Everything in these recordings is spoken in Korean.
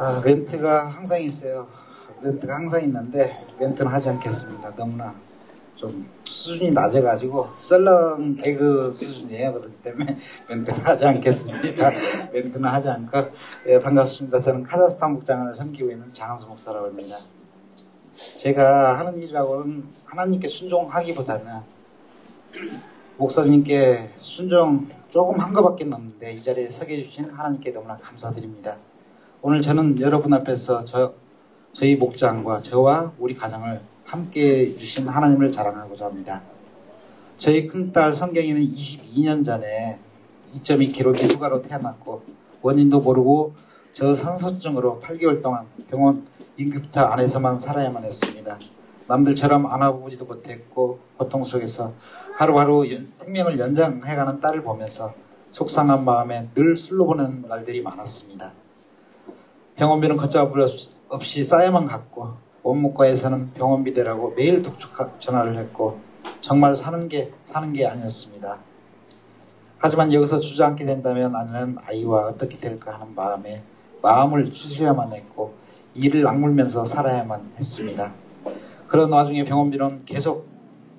아, 멘트가 항상 있어요. 멘트가 항상 있는데 멘트는 하지 않겠습니다. 너무나 좀 수준이 낮아가지고 썰렁 개그 수준이에요. 그렇기 때문에 멘트는 하지 않겠습니다. 멘트는 하지 않고 예, 반갑습니다. 저는 카자흐스탄 목장을 섬기고 있는 장한수 목사라고 합니다. 제가 하는 일이라고는 하나님께 순종하기보다는 목사님께 순종 조금 한 것밖에 없는데 이 자리에 서게 해주신 하나님께 너무나 감사드립니다. 오늘 저는 여러분 앞에서 저, 저희 목장과 저와 우리 가정을 함께 해주신 하나님을 자랑하고자 합니다. 저희 큰딸 성경이는 22년 전에 2.2 기록 이수가로 태어났고 원인도 모르고 저 산소증으로 8개월 동안 병원 인큐부터 안에서만 살아야만 했습니다. 남들처럼 안아보지도 못했고 고통 속에서 하루하루 연, 생명을 연장해가는 딸을 보면서 속상한 마음에 늘 술로 보는 날들이 많았습니다. 병원비는 걷잡을 없이 쌓여만 갔고 원무과에서는 병원비 대라고 매일 독촉 전화를 했고 정말 사는 게 사는 게 아니었습니다. 하지만 여기서 주저앉게 된다면 나는 아이와 어떻게 될까 하는 마음에 마음을 추스려야만 했고 이를 악물면서 살아야만 했습니다. 그런 와중에 병원비는 계속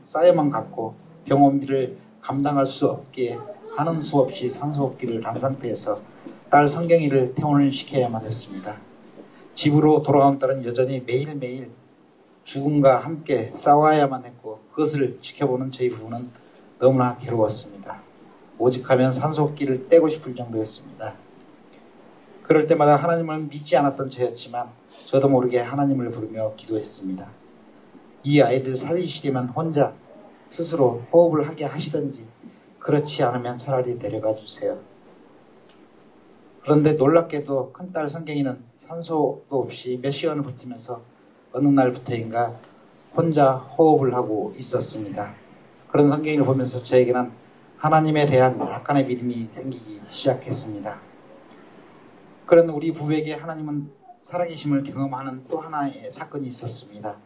쌓여만 갔고 병원비를 감당할 수 없기에 하는 수 없이 산소호흡기를 간 상태에서 딸 성경이를 퇴원을 시켜야만 했습니다. 집으로 돌아온 딸은 여전히 매일매일 죽음과 함께 싸워야만 했고 그것을 지켜보는 저희 부부는 너무나 괴로웠습니다. 오직하면 산소호흡기를 떼고 싶을 정도였습니다. 그럴 때마다 하나님을 믿지 않았던 저였지만 저도 모르게 하나님을 부르며 기도했습니다. 이 아이를 살리시려면 혼자 스스로 호흡을 하게 하시든지 그렇지 않으면 차라리 데려가 주세요. 그런데 놀랍게도 큰딸 성경이는 산소도 없이 몇 시간을 버티면서 어느 날부터인가 혼자 호흡을 하고 있었습니다. 그런 성경을 보면서 저에게는 하나님에 대한 약간의 믿음이 생기기 시작했습니다. 그런 우리 부부에게 하나님은 살아계심을 경험하는 또 하나의 사건이 있었습니다.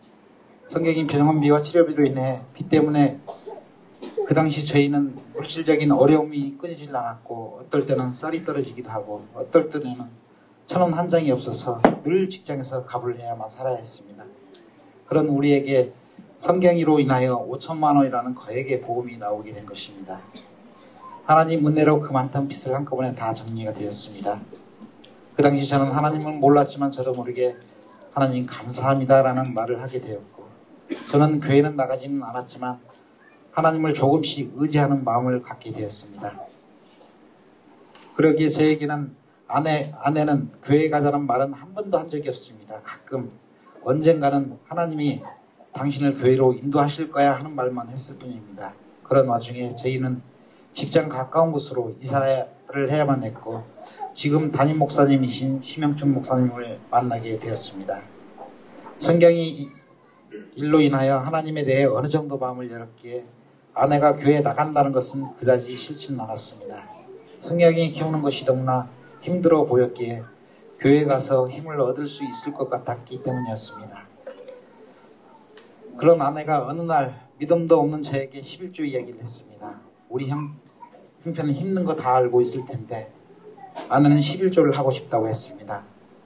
성경인 병원비와 치료비로 인해 비 때문에 그 당시 저희는 물질적인 어려움이 끊이질 않았고 어떨 때는 쌀이 떨어지기도 하고 어떨 때는 천 원 한 장이 없어서 늘 직장에서 값을 해야만 살아야 했습니다. 그런 우리에게 성경이로 인하여 5천만 원이라는 거액의 보험이 나오게 된 것입니다. 하나님 은혜로 그 많던 빚을 한꺼번에 다 정리가 되었습니다. 그 당시 저는 하나님을 몰랐지만 저도 모르게 하나님 감사합니다라는 말을 하게 되었고 저는 교회는 나가지는 않았지만 하나님을 조금씩 의지하는 마음을 갖게 되었습니다. 그러기에 저에게는 아내, 아내는 교회 가자는 말은 한 번도 한 적이 없습니다. 가끔 언젠가는 하나님이 당신을 교회로 인도하실 거야 하는 말만 했을 뿐입니다. 그런 와중에 저희는 직장 가까운 곳으로 이사를 해야만 했고 지금 담임 목사님이신 심영춘 목사님을 만나게 되었습니다. 성경이 일로 인하여 하나님에 대해 어느 정도 마음을 열었기에 아내가 교회에 나간다는 것은 그다지 싫지는 않았습니다. 성경이 키우는 것이 너무나 힘들어 보였기에 교회 가서 힘을 얻을 수 있을 것 같았기 때문이었습니다. 그런 아내가 어느 날 믿음도 없는 저에게 11조 이야기를 했습니다. 우리 형, 형편은 힘든 거 다 알고 있을 텐데 아내는 11조를 하고 싶다고 했습니다.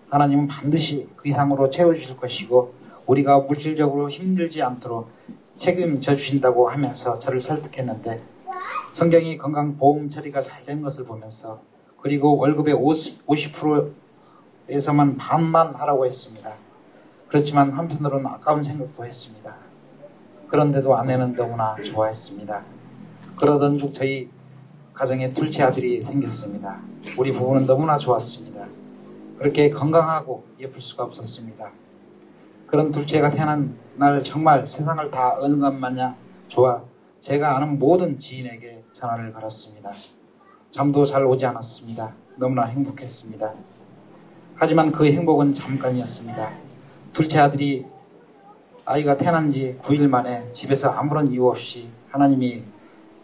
하나님은 반드시 그 이상으로 채워주실 것이고 우리가 물질적으로 힘들지 않도록 책임져 주신다고 하면서 저를 설득했는데 성경이 건강보험 처리가 잘 된 것을 보면서 그리고 월급의 50, 50%에서만 반만 하라고 했습니다. 그렇지만 한편으로는 아까운 생각도 했습니다. 그런데도 아내는 너무나 좋아했습니다. 그러던 중 저희 가정에 둘째 아들이 생겼습니다. 우리 부부는 너무나 좋았습니다. 그렇게 건강하고 예쁠 수가 없었습니다. 그런 둘째가 태어난 날 정말 세상을 다 어느 것 마냥 좋아 제가 아는 모든 지인에게 전화를 걸었습니다. 잠도 잘 오지 않았습니다. 너무나 행복했습니다. 하지만 그 행복은 잠깐이었습니다. 둘째 아들이 아이가 태어난 지 9일 만에 집에서 아무런 이유 없이 하나님이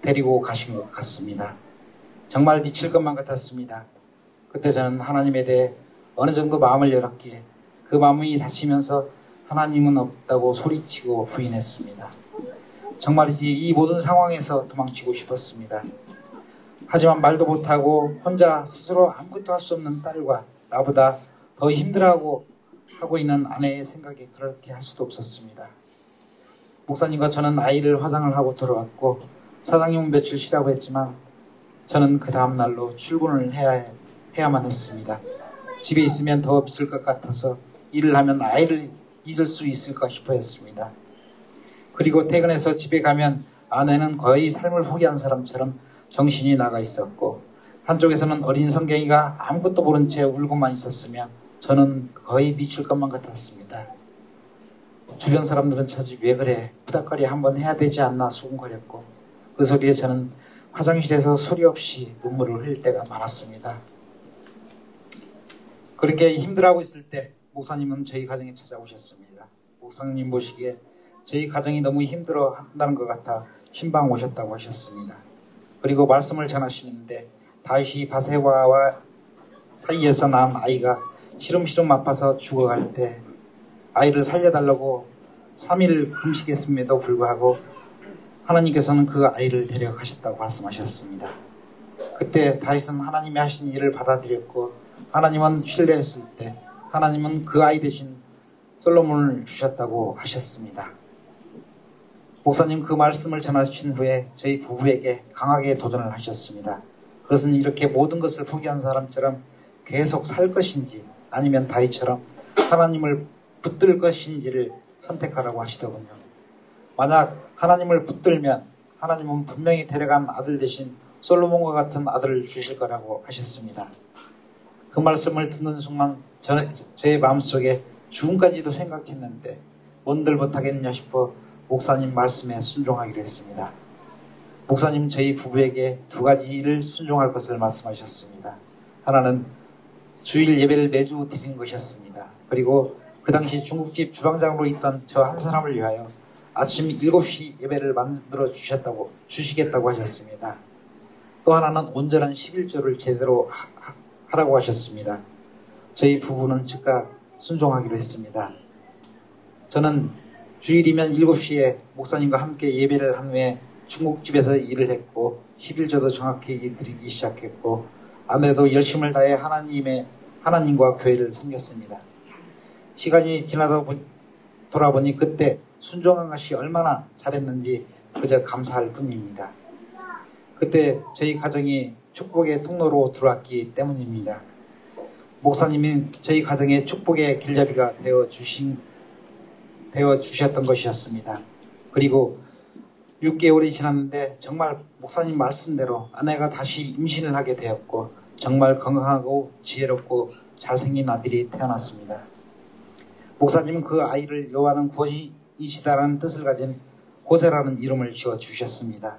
데리고 가신 것 같습니다. 정말 미칠 것만 같았습니다. 그때 저는 하나님에 대해 어느 정도 마음을 열었기에 그 마음이 다치면서 하나님은 없다고 소리치고 부인했습니다. 정말이지 이 모든 상황에서 도망치고 싶었습니다. 하지만 말도 못하고 혼자 스스로 아무것도 할 수 없는 딸과 나보다 더 힘들어하고 하고 있는 아내의 생각이 그렇게 할 수도 없었습니다. 목사님과 저는 아이를 화장을 하고 돌아왔고 사장님은 며칠 쉬라고 했지만 저는 그 다음 날로 출근을 해야, 해야만 했습니다. 집에 있으면 더 미칠 것 같아서 일을 하면 아이를 잊을 수 있을까 싶어 했습니다. 그리고 퇴근해서 집에 가면 아내는 거의 삶을 포기한 사람처럼 정신이 나가 있었고 한쪽에서는 어린 성경이가 아무것도 모른 채 울고만 있었으며 저는 거의 미칠 것만 같았습니다. 주변 사람들은 저지 왜 그래 부닥거리 한번 해야 되지 않나 수군거렸고 그 소리에 저는 화장실에서 소리 없이 눈물을 흘릴 때가 많았습니다. 그렇게 힘들어하고 있을 때 목사님은 저희 가정에 찾아오셨습니다. 목사님 보시기에 저희 가정이 너무 힘들어 한다는 것 같아 신방 오셨다고 하셨습니다. 그리고 말씀을 전하시는데 다시 바세와와 사이에서 낳은 아이가 시름시름 아파서 죽어갈 때 아이를 살려달라고 3일 금식했음에도 불구하고 하나님께서는 그 아이를 데려가셨다고 말씀하셨습니다. 그때 다윗은 하나님이 하신 일을 받아들였고 하나님은 신뢰했을 때 하나님은 그 아이 대신 솔로몬을 주셨다고 하셨습니다. 목사님 그 말씀을 전하신 후에 저희 부부에게 강하게 도전을 하셨습니다. 그것은 이렇게 모든 것을 포기한 사람처럼 계속 살 것인지 아니면 다이처럼 하나님을 붙들 것인지를 선택하라고 하시더군요. 만약 하나님을 붙들면 하나님은 분명히 데려간 아들 대신 솔로몬과 같은 아들을 주실 거라고 하셨습니다. 그 말씀을 듣는 순간 저, 의 마음속에 죽음까지도 생각했는데 뭔들 못하겠냐 싶어 목사님 말씀에 순종하기로 했습니다. 목사님 저희 부부에게 두 가지를 순종할 것을 말씀하셨습니다. 하나는 주일 예배를 매주 드리는 것이었습니다. 그리고 그 당시 중국집 주방장으로 있던 저 한 사람을 위하여 아침 7시 예배를 만들어 주셨다고 주시겠다고 하셨습니다. 또 하나는 온전한 11조를 제대로 하, 하라고 하셨습니다. 저희 부부는 즉각 순종하기로 했습니다. 저는 주일이면 7시에 목사님과 함께 예배를 한 후에 중국집에서 일을 했고 11조도 정확히 드리기 시작했고 아내도 열심을 다해 하나님의 하나님과 교회를 섬겼습니다. 시간이 지나다 보, 돌아보니 그때 순종한 것이 얼마나 잘했는지 그저 감사할 뿐입니다. 그때 저희 가정이 축복의 통로로 들어왔기 때문입니다. 목사님이 저희 가정의 축복의 길잡이가 되어 주신 되어 주셨던 것이었습니다. 그리고 6개월이 지났는데 정말 목사님 말씀대로 아내가 다시 임신을 하게 되었고 정말 건강하고 지혜롭고 잘생긴 아들이 태어났습니다. 목사님은 그 아이를 여호와는 구원이시다라는 뜻을 가진 고세라는 이름을 지어 주셨습니다.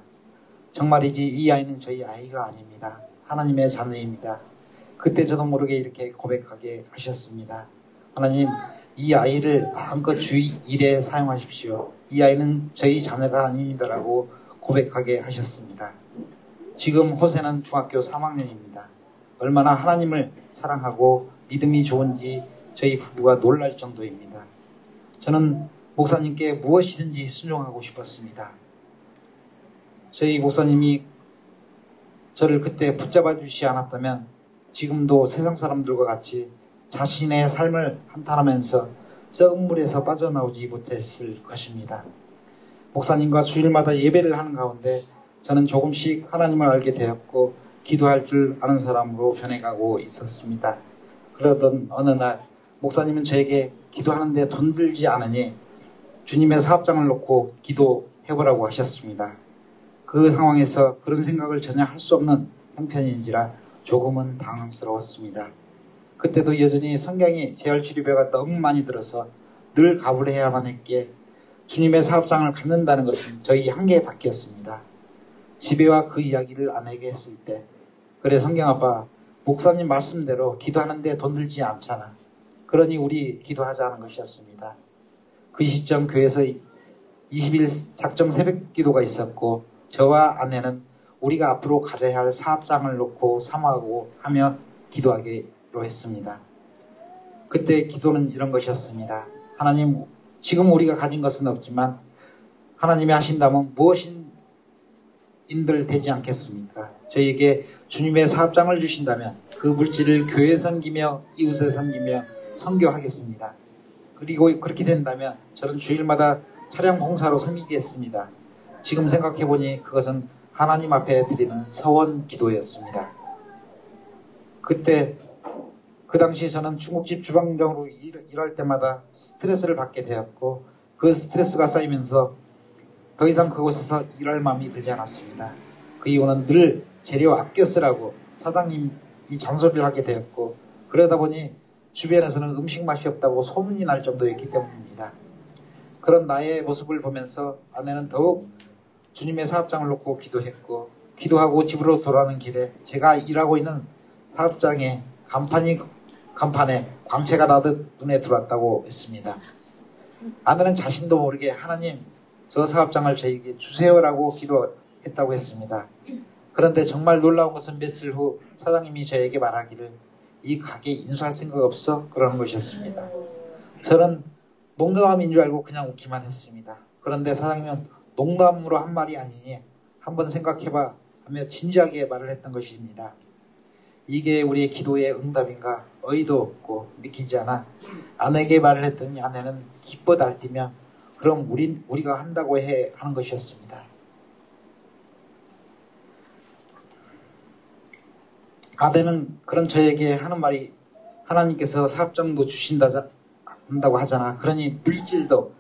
정말이지 이 아이는 저희 아이가 아닙니다. 하나님의 자녀입니다. 그때 저도 모르게 이렇게 고백하게 하셨습니다. 하나님, 이 아이를 마음껏 주의 일에 사용하십시오. 이 아이는 저희 자녀가 아닙니다라고 고백하게 하셨습니다. 지금 호세는 중학교 3학년입니다. 얼마나 하나님을 사랑하고 믿음이 좋은지 저희 부부가 놀랄 정도입니다. 저는 목사님께 무엇이든지 순종하고 싶었습니다. 저희 목사님이 저를 그때 붙잡아 주시지 않았다면 지금도 세상 사람들과 같이 자신의 삶을 한탄하면서 썩은 물에서 빠져나오지 못했을 것입니다. 목사님과 주일마다 예배를 하는 가운데 저는 조금씩 하나님을 알게 되었고 기도할 줄 아는 사람으로 변해가고 있었습니다. 그러던 어느 날 목사님은 저에게 기도하는데 돈 들지 않으니 주님의 사업장을 놓고 기도해보라고 하셨습니다. 그 상황에서 그런 생각을 전혀 할 수 없는 형편인지라 조금은 당황스러웠습니다. 그때도 여전히 성경이 재활 치료비가 너무 많이 들어서 늘 가불 해야만 했기에 주님의 사업장을 갖는다는 것은 저희 한계 밖이었습니다. 집에와 그 이야기를 아내에게 했을 때 그래 성경 아빠 목사님 말씀대로 기도하는데 돈 들지 않잖아. 그러니 우리 기도하자는 것이었습니다. 그 시점 교회에서 20일 작정 새벽 기도가 있었고 저와 아내는 우리가 앞으로 가져야 할 사업장을 놓고 사모하고 하며 기도하기로 했습니다. 그때 기도는 이런 것이었습니다. 하나님, 지금 우리가 가진 것은 없지만 하나님이 하신다면 무엇인들 되지 않겠습니까? 저희에게 주님의 사업장을 주신다면 그 물질을 교회 섬기며 이웃을 섬기며 선교하겠습니다. 그리고 그렇게 된다면 저는 주일마다 차량 공사로 섬기겠습니다. 지금 생각해보니 그것은 하나님 앞에 드리는 서원 기도였습니다. 그때 그 당시 저는 중국집 주방장으로 일, 할 때마다 스트레스를 받게 되었고 그 스트레스가 쌓이면서 더 이상 그곳에서 일할 마음이 들지 않았습니다. 그 이유는 늘 재료 아껴 쓰라고 사장님이 잔소리를 하게 되었고 그러다 보니 주변에서는 음식 맛이 없다고 소문이 날 정도였기 때문입니다. 그런 나의 모습을 보면서 아내는 더욱 주님의 사업장을 놓고 기도했고 기도하고 집으로 돌아오는 길에 제가 일하고 있는 사업장에 간판이 간판에 광채가 나듯 눈에 들어왔다고 했습니다. 아내는 자신도 모르게 하나님 저 사업장을 저에게 주세요라고 기도했다고 했습니다. 그런데 정말 놀라운 것은 며칠 후 사장님이 저에게 말하기를 이 가게 인수할 생각 없어? 그러는 것이었습니다. 저는 농담인 줄 알고 그냥 웃기만 했습니다. 그런데 사장님은 농담으로 한 말이 아니니 한번 생각해봐 하며 진지하게 말을 했던 것입니다. 이게 우리의 기도의 응답인가 어이도 없고 믿기지 않아 아내에게 말을 했더니 아내는 기뻐 달뛰며 그럼 우린 우리가 한다고 해 하는 것이었습니다. 아내는 그런 저에게 하는 말이 하나님께서 사업장도 주신다 한다고 하잖아. 그러니 물질도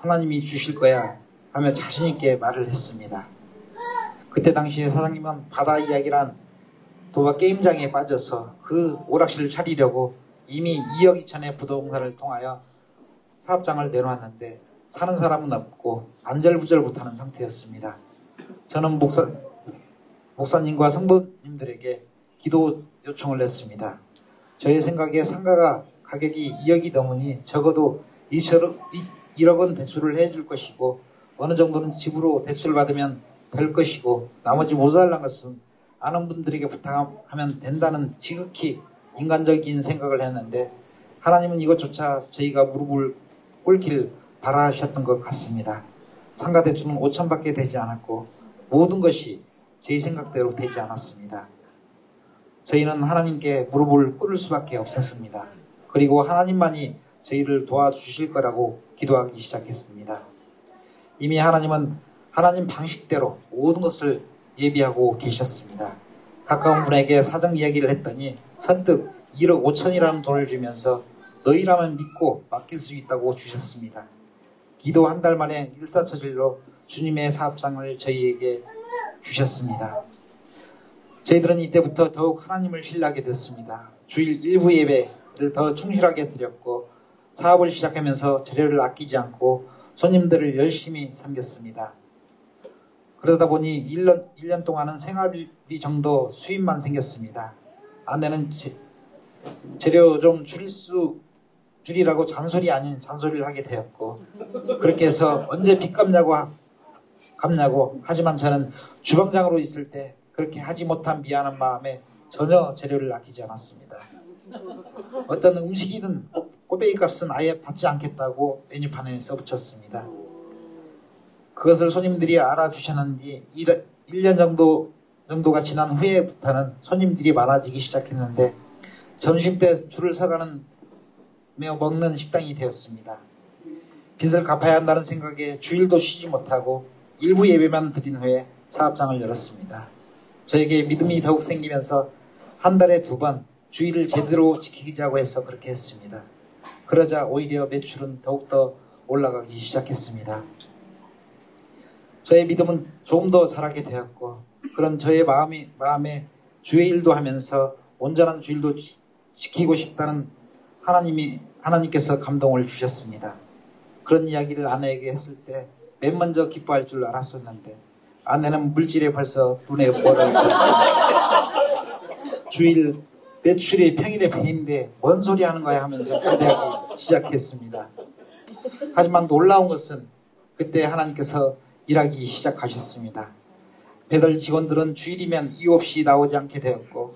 하나님이 주실 거야 하며 자신있게 말을 했습니다. 그때 당시에 사장님은 바다 이야기란 도박 게임장에 빠져서 그 오락실을 차리려고 이미 2억 2천의 부동산을 통하여 사업장을 내놓았는데 사는 사람은 없고 안절부절 못하는 상태였습니다. 저는 목사, 목사님과 성도님들에게 기도 요청을 했습니다. 저의 생각에 상가가 가격이 2억이 넘으니 적어도 2억, 1억 원 대출을 해줄 것이고 어느 정도는 집으로 대출을 받으면 될 것이고 나머지 모자란 것은 아는 분들에게 부탁하면 된다는 지극히 인간적인 생각을 했는데 하나님은 이것조차 저희가 무릎을 꿇길 바라셨던 것 같습니다. 상가 대출은 5천밖에 되지 않았고 모든 것이 저희 생각대로 되지 않았습니다. 저희는 하나님께 무릎을 꿇을 수밖에 없었습니다. 그리고 하나님만이 저희를 도와주실 거라고 기도하기 시작했습니다. 이미 하나님은 하나님 방식대로 모든 것을 예비하고 계셨습니다. 가까운 분에게 사정 이야기를 했더니 선뜻 1억 5천이라는 돈을 주면서 너희라면 믿고 맡길 수 있다고 주셨습니다. 기도 한 달 만에 일사처질로 주님의 사업장을 저희에게 주셨습니다. 저희들은 이때부터 더욱 하나님을 신뢰하게 됐습니다. 주일 일부 예배를 더 충실하게 드렸고 사업을 시작하면서 재료를 아끼지 않고 손님들을 열심히 섬겼습니다. 그러다 보니 1년, 1년 동안은 생활비 정도 수입만 생겼습니다. 아내는 제, 재료 좀 줄일 수, 줄이라고 잔소리 아닌 잔소리를 하게 되었고, 그렇게 해서 언제 빚 갚냐고, 갚냐고, 하지만 저는 주방장으로 있을 때 그렇게 하지 못한 미안한 마음에 전혀 재료를 아끼지 않았습니다. 어떤 음식이든 꼬베기 값은 아예 받지 않겠다고 메뉴판에 써붙였습니다. 그것을 손님들이 알아주셨는지 1, 년 정도, 정도가 지난 후에부터는 손님들이 많아지기 시작했는데 점심 때 줄을 서가는 매어 먹는 식당이 되었습니다. 빚을 갚아야 한다는 생각에 주일도 쉬지 못하고 일부 예배만 드린 후에 사업장을 열었습니다. 저에게 믿음이 더욱 생기면서 한 달에 두 번 주일을 제대로 지키자고 해서 그렇게 했습니다. 그러자 오히려 매출은 더욱더 올라가기 시작했습니다. 저의 믿음은 조금 더 자라게 되었고 그런 저의 마음이, 마음에 주의 일도 하면서 온전한 주일도 지키고 싶다는 하나님이 하나님께서 감동을 주셨습니다. 그런 이야기를 아내에게 했을 때 맨 먼저 기뻐할 줄 알았었는데 아내는 물질에 벌써 눈에 뻘어 있었습니다. 주일 매출이 평일에 배인데 뭔 소리 하는 거야 하면서 반대하기 시작했습니다. 하지만 놀라운 것은 그때 하나님께서 일하기 시작하셨습니다. 배달 직원들은 주일이면 이유 없이 나오지 않게 되었고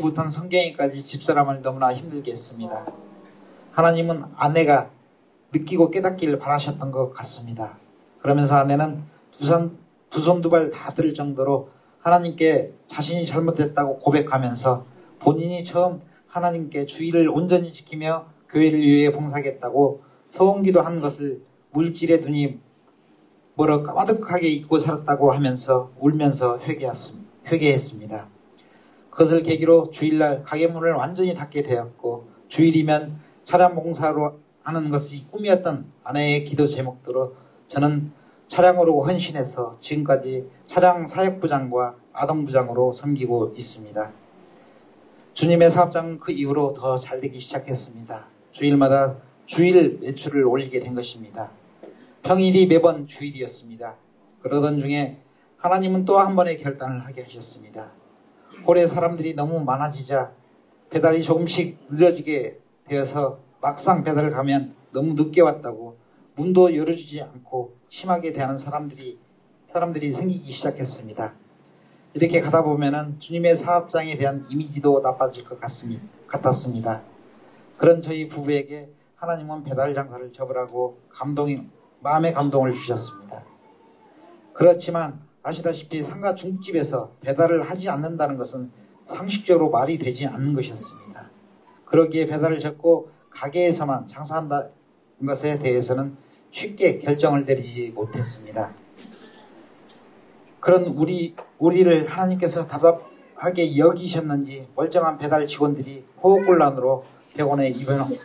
못한 성경이까지 집사람을 너무나 힘들게 했습니다. 하나님은 아내가 느끼고 깨닫기를 바라셨던 것 같습니다. 그러면서 아내는 두 손 두발다들 정도로 하나님께 자신이 잘못했다고 고백하면서 본인이 처음 하나님께 주의를 온전히 지키며 교회를 위해 봉사하겠다고 서원기도 한 것을 물질에 두니 뭐로 까마득하게 잊고 살았다고 하면서 울면서 회개했습니다. 그것을 계기로 주일날 가게 문을 완전히 닫게 되었고 주일이면 차량 봉사로 하는 것이 꿈이었던 아내의 기도 제목대로 저는 차량으로 헌신해서 지금까지 차량 사역부장과 아동부장으로 섬기고 있습니다. 주님의 사업장 그 이후로 더 잘 되기 시작했습니다. 주일마다 주일 매출을 올리게 된 것입니다. 평일이 매번 주일이었습니다. 그러던 중에 하나님은 또 한 번의 결단을 하게 하셨습니다. 올해 사람들이 너무 많아지자 배달이 조금씩 늦어지게 되어서 막상 배달을 가면 너무 늦게 왔다고 문도 열어주지 않고 심하게 대하는 사람들이 사람들이 생기기 시작했습니다. 이렇게 가다 보면은 주님의 사업장에 대한 이미지도 나빠질 것 같습니다. 같았습니다. 그런 저희 부부에게 하나님은 배달 장사를 접으라고 감동이 마음의 감동을 주셨습니다. 그렇지만 아시다시피 상가 중집에서 배달을 하지 않는다는 것은 상식적으로 말이 되지 않는 것이었습니다. 그러기에 배달을 접고 가게에서만 장사한다는 것에 대해서는 쉽게 결정을 내리지 못했습니다. 그런 우리, 우리를 하나님께서 답답하게 여기셨는지 멀쩡한 배달 직원들이 호흡곤란으로 병원에 입원했고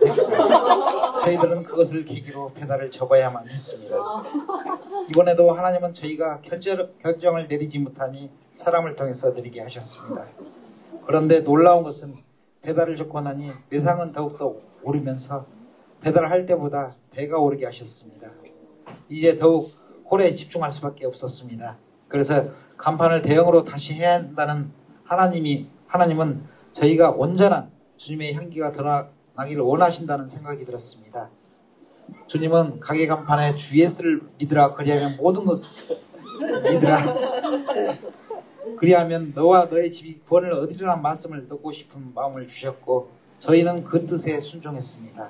저희들은 그것을 계기로 배달을 접어야만 했습니다. 이번에도 하나님은 저희가 결정, 결정을 내리지 못하니 사람을 통해서 드리게 하셨습니다. 그런데 놀라운 것은 배달을 접고 나니 매상은 더욱더 오르면서 배달할 때보다 배가 오르게 하셨습니다. 이제 더욱 홀에 집중할 수밖에 없었습니다. 그래서 간판을 대형으로 다시 해야 한다는 하나님이 하나님은 저희가 온전한 주님의 향기가 드러나기를 원하신다는 생각이 들었습니다. 주님은 가게 간판에 주 예수를 믿으라 그리하면 모든 것을 믿으라 그리하면 너와 너의 집이 구원을 얻으리라는 말씀을 듣고 싶은 마음을 주셨고 저희는 그 뜻에 순종했습니다.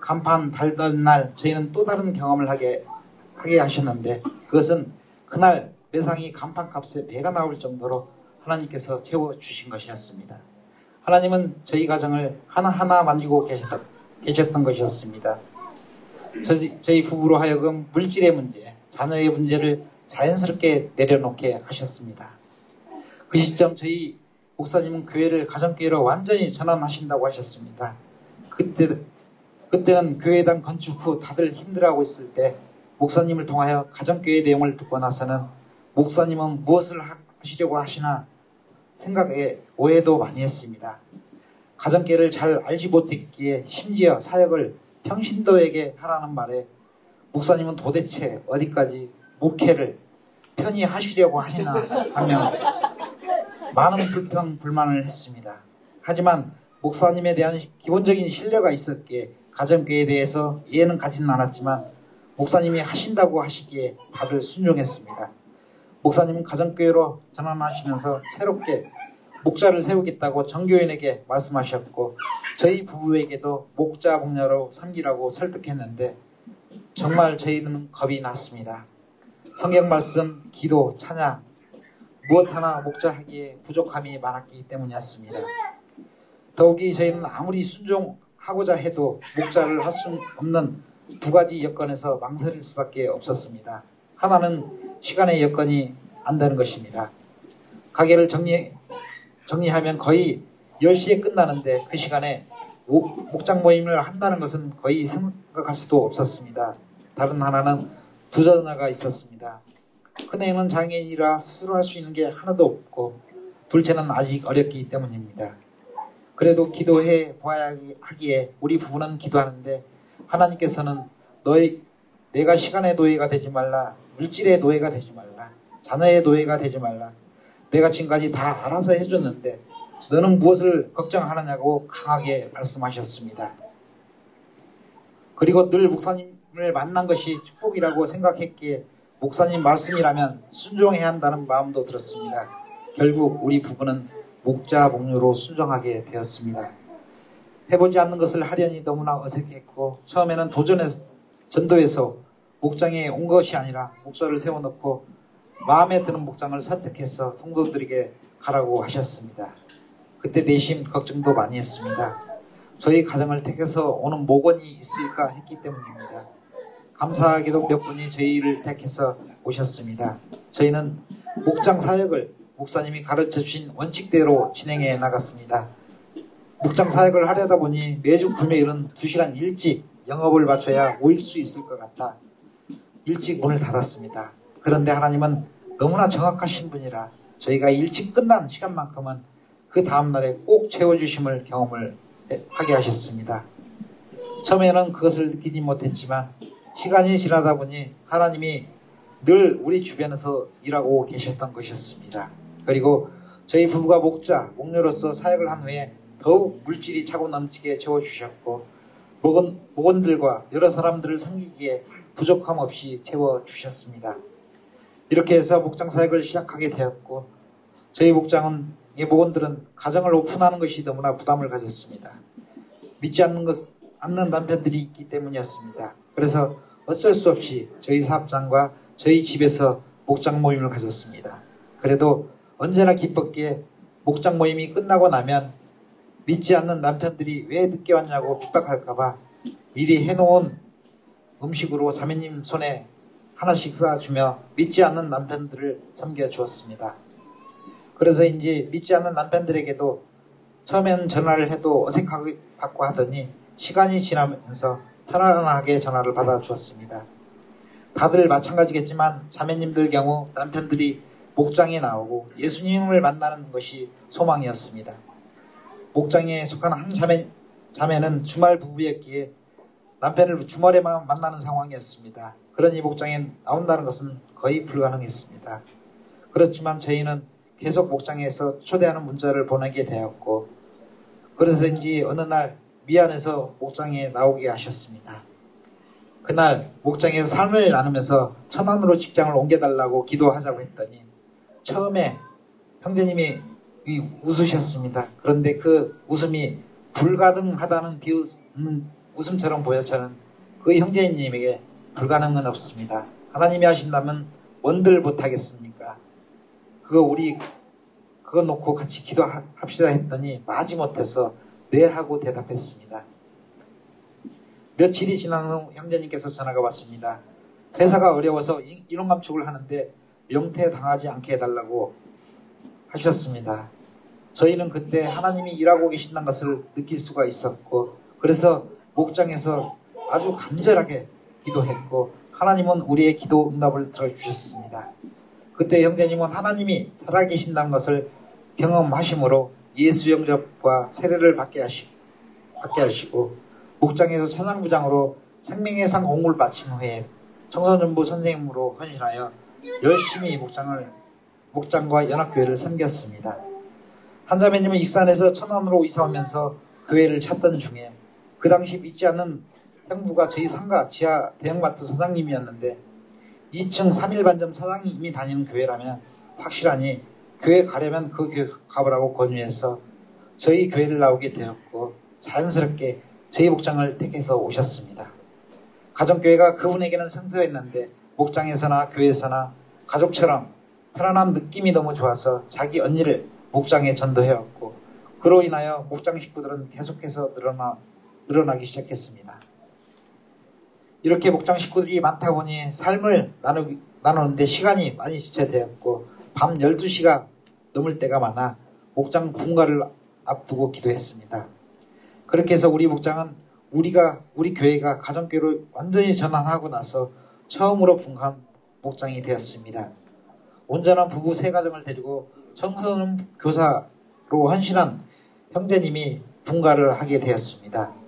간판 달던 날 저희는 또 다른 경험을 하게 하게 하셨는데 그것은 그날 매상이 간판 값에 배가 나올 정도로 하나님께서 채워 주신 것이었습니다. 하나님은 저희 가정을 하나하나 만지고 계셨던, 계셨던 것이었습니다. 저희, 저희 부부로 하여금 물질의 문제, 자녀의 문제를 자연스럽게 내려놓게 하셨습니다. 그 시점 저희 목사님은 교회를 가정교회로 완전히 전환하신다고 하셨습니다. 그때, 그때는 교회당 건축 후 다들 힘들어하고 있을 때 목사님을 통하여 가정교회 내용을 듣고 나서는 목사님은 무엇을 하시려고 하시나 생각에 오해도 많이 했습니다. 가정계를 잘 알지 못했기에 심지어 사역을 평신도에게 하라는 말에 목사님은 도대체 어디까지 목회를 편히 하시려고 하시나 하며 많은 불평 불만을 했습니다. 하지만 목사님에 대한 기본적인 신뢰가 있었기에 가정교에 대해서 이해는 가지는 않았지만 목사님이 하신다고 하시기에 다들 순종했습니다. 목사님은 가정교회로 전환하시면서 새롭게 목자를 세우겠다고 정교인에게 말씀하셨고 저희 부부에게도 목자 목녀로 섬기라고 설득했는데 정말 저희는 겁이 났습니다. 성경 말씀, 기도, 찬양 무엇 하나 목자하기에 부족함이 많았기 때문이었습니다. 더욱이 저희는 아무리 순종하고자 해도 목자를 할 수 없는 두 가지 여건에서 망설일 수밖에 없었습니다. 하나는 시간의 여건이 안 되는 것입니다. 가게를 정리, 정리하면 거의 10시에 끝나는데 그 시간에 목장 모임을 한다는 것은 거의 생각할 수도 없었습니다. 다른 하나는 부전화가 있었습니다. 큰애는 장애인이라 스스로 할 수 있는 게 하나도 없고 둘째는 아직 어렸기 때문입니다. 그래도 기도해 보아야 하기에 우리 부부는 기도하는데 하나님께서는 너희 내가 시간의 노예가 되지 말라 물질의 노예가 되지 말라. 자녀의 노예가 되지 말라. 내가 지금까지 다 알아서 해줬는데 너는 무엇을 걱정하느냐고 강하게 말씀하셨습니다. 그리고 늘 목사님을 만난 것이 축복이라고 생각했기에 목사님 말씀이라면 순종해야 한다는 마음도 들었습니다. 결국 우리 부부는 목자 목료로 순종하게 되었습니다. 해보지 않는 것을 하려니 너무나 어색했고 처음에는 도전해서 전도에서 목장에 온 것이 아니라 목사를 세워놓고 마음에 드는 목장을 선택해서 성도들에게 가라고 하셨습니다. 그때 내심 걱정도 많이 했습니다. 저희 가정을 택해서 오는 목원이 있을까 했기 때문입니다. 감사하게도 몇 분이 저희를 택해서 오셨습니다. 저희는 목장 사역을 목사님이 가르쳐 주신 원칙대로 진행해 나갔습니다. 목장 사역을 하려다 보니 매주 금요일은 2시간 일찍 영업을 마쳐야 모일 수 있을 것 같아 일찍 문을 닫았습니다. 그런데 하나님은 너무나 정확하신 분이라 저희가 일찍 끝난 시간만큼은 그 다음날에 꼭 채워주심을 경험을 하게 하셨습니다. 처음에는 그것을 느끼지 못했지만 시간이 지나다 보니 하나님이 늘 우리 주변에서 일하고 계셨던 것이었습니다. 그리고 저희 부부가 목자, 목녀로서 사역을 한 후에 더욱 물질이 차고 넘치게 채워주셨고 목원, 목원들과 여러 사람들을 섬기기에 부족함 없이 채워주셨습니다. 이렇게 해서 목장 사역을 시작하게 되었고 저희 목장은 이 목원들은 가정을 오픈하는 것이 너무나 부담을 가졌습니다. 믿지 않는 것 않는 남편들이 있기 때문이었습니다. 그래서 어쩔 수 없이 저희 사업장과 저희 집에서 목장 모임을 가졌습니다. 그래도 언제나 기뻤기에 목장 모임이 끝나고 나면 믿지 않는 남편들이 왜 늦게 왔냐고 핍박할까봐 미리 해놓은 음식으로 자매님 손에 하나씩 쌓아주며 믿지 않는 남편들을 섬겨주었습니다. 그래서인지 믿지 않는 남편들에게도 처음에는 전화를 해도 어색하게 받고 하더니 시간이 지나면서 편안하게 전화를 받아주었습니다. 다들 마찬가지겠지만 자매님들 경우 남편들이 목장에 나오고 예수님을 만나는 것이 소망이었습니다. 목장에 속한 한 자매, 자매는 주말 부부였기에 남편을 주말에만 만나는 상황이었습니다. 그러니 목장에 나온다는 것은 거의 불가능했습니다. 그렇지만 저희는 계속 목장에서 초대하는 문자를 보내게 되었고 그래서인지 어느 날 미안해서 목장에 나오게 하셨습니다. 그날 목장에서 삶을 나누면서 천안으로 직장을 옮겨달라고 기도하자고 했더니 처음에 형제님이 웃으셨습니다. 그런데 그 웃음이 불가능하다는 비웃는 웃음처럼 보여 저는 그 형제님에게 불가능은 없습니다. 하나님이 하신다면 원들 못하겠습니까? 그거 우리 그거 놓고 같이 기도합시다 했더니 마지못해서 네 하고 대답했습니다. 며칠이 지난 후 형제님께서 전화가 왔습니다. 회사가 어려워서 인원 감축을 하는데 명태 당하지 않게 해달라고 하셨습니다. 저희는 그때 하나님이 일하고 계신다는 것을 느낄 수가 있었고 그래서 목장에서 아주 간절하게 기도했고 하나님은 우리의 기도 응답을 들어주셨습니다. 그때 형제님은 하나님이 살아계신다는 것을 경험하심으로 예수 영접과 세례를 받게, 하시, 받게 하시고 목장에서 찬양부장으로 생명의 상 공을 마친 후에 청소년부 선생님으로 헌신하여 열심히 목장을 목장과 연합교회를 섬겼습니다. 한자매님은 익산에서 천안으로 이사 오면서 교회를 찾던 중에 그 당시 믿지 않는 형부가 저희 상가 지하 대형마트 사장님이었는데 2층 3일 반점 사장님이 다니는 교회라면 확실하니 교회 가려면 그 교회 가보라고 권유해서 저희 교회를 나오게 되었고 자연스럽게 저희 목장을 택해서 오셨습니다. 가정교회가 그분에게는 생소했는데 목장에서나 교회에서나 가족처럼 편안한 느낌이 너무 좋아서 자기 언니를 목장에 전도해왔고 그로 인하여 목장 식구들은 계속해서 늘어나, 늘어나기 시작했습니다. 이렇게 목장 식구들이 많다 보니 삶을 나누기, 나누는데 시간이 많이 지체되었고 밤 12시가 넘을 때가 많아 목장 분가를 앞두고 기도했습니다. 그렇게 해서 우리 목장은 우리가 우리 교회가 가정교회로 완전히 전환하고 나서 처음으로 분간 목장이 되었습니다. 온전한 부부 세 가정을 데리고 청소년 교사로 헌신한 형제님이 분가를 하게 되었습니다.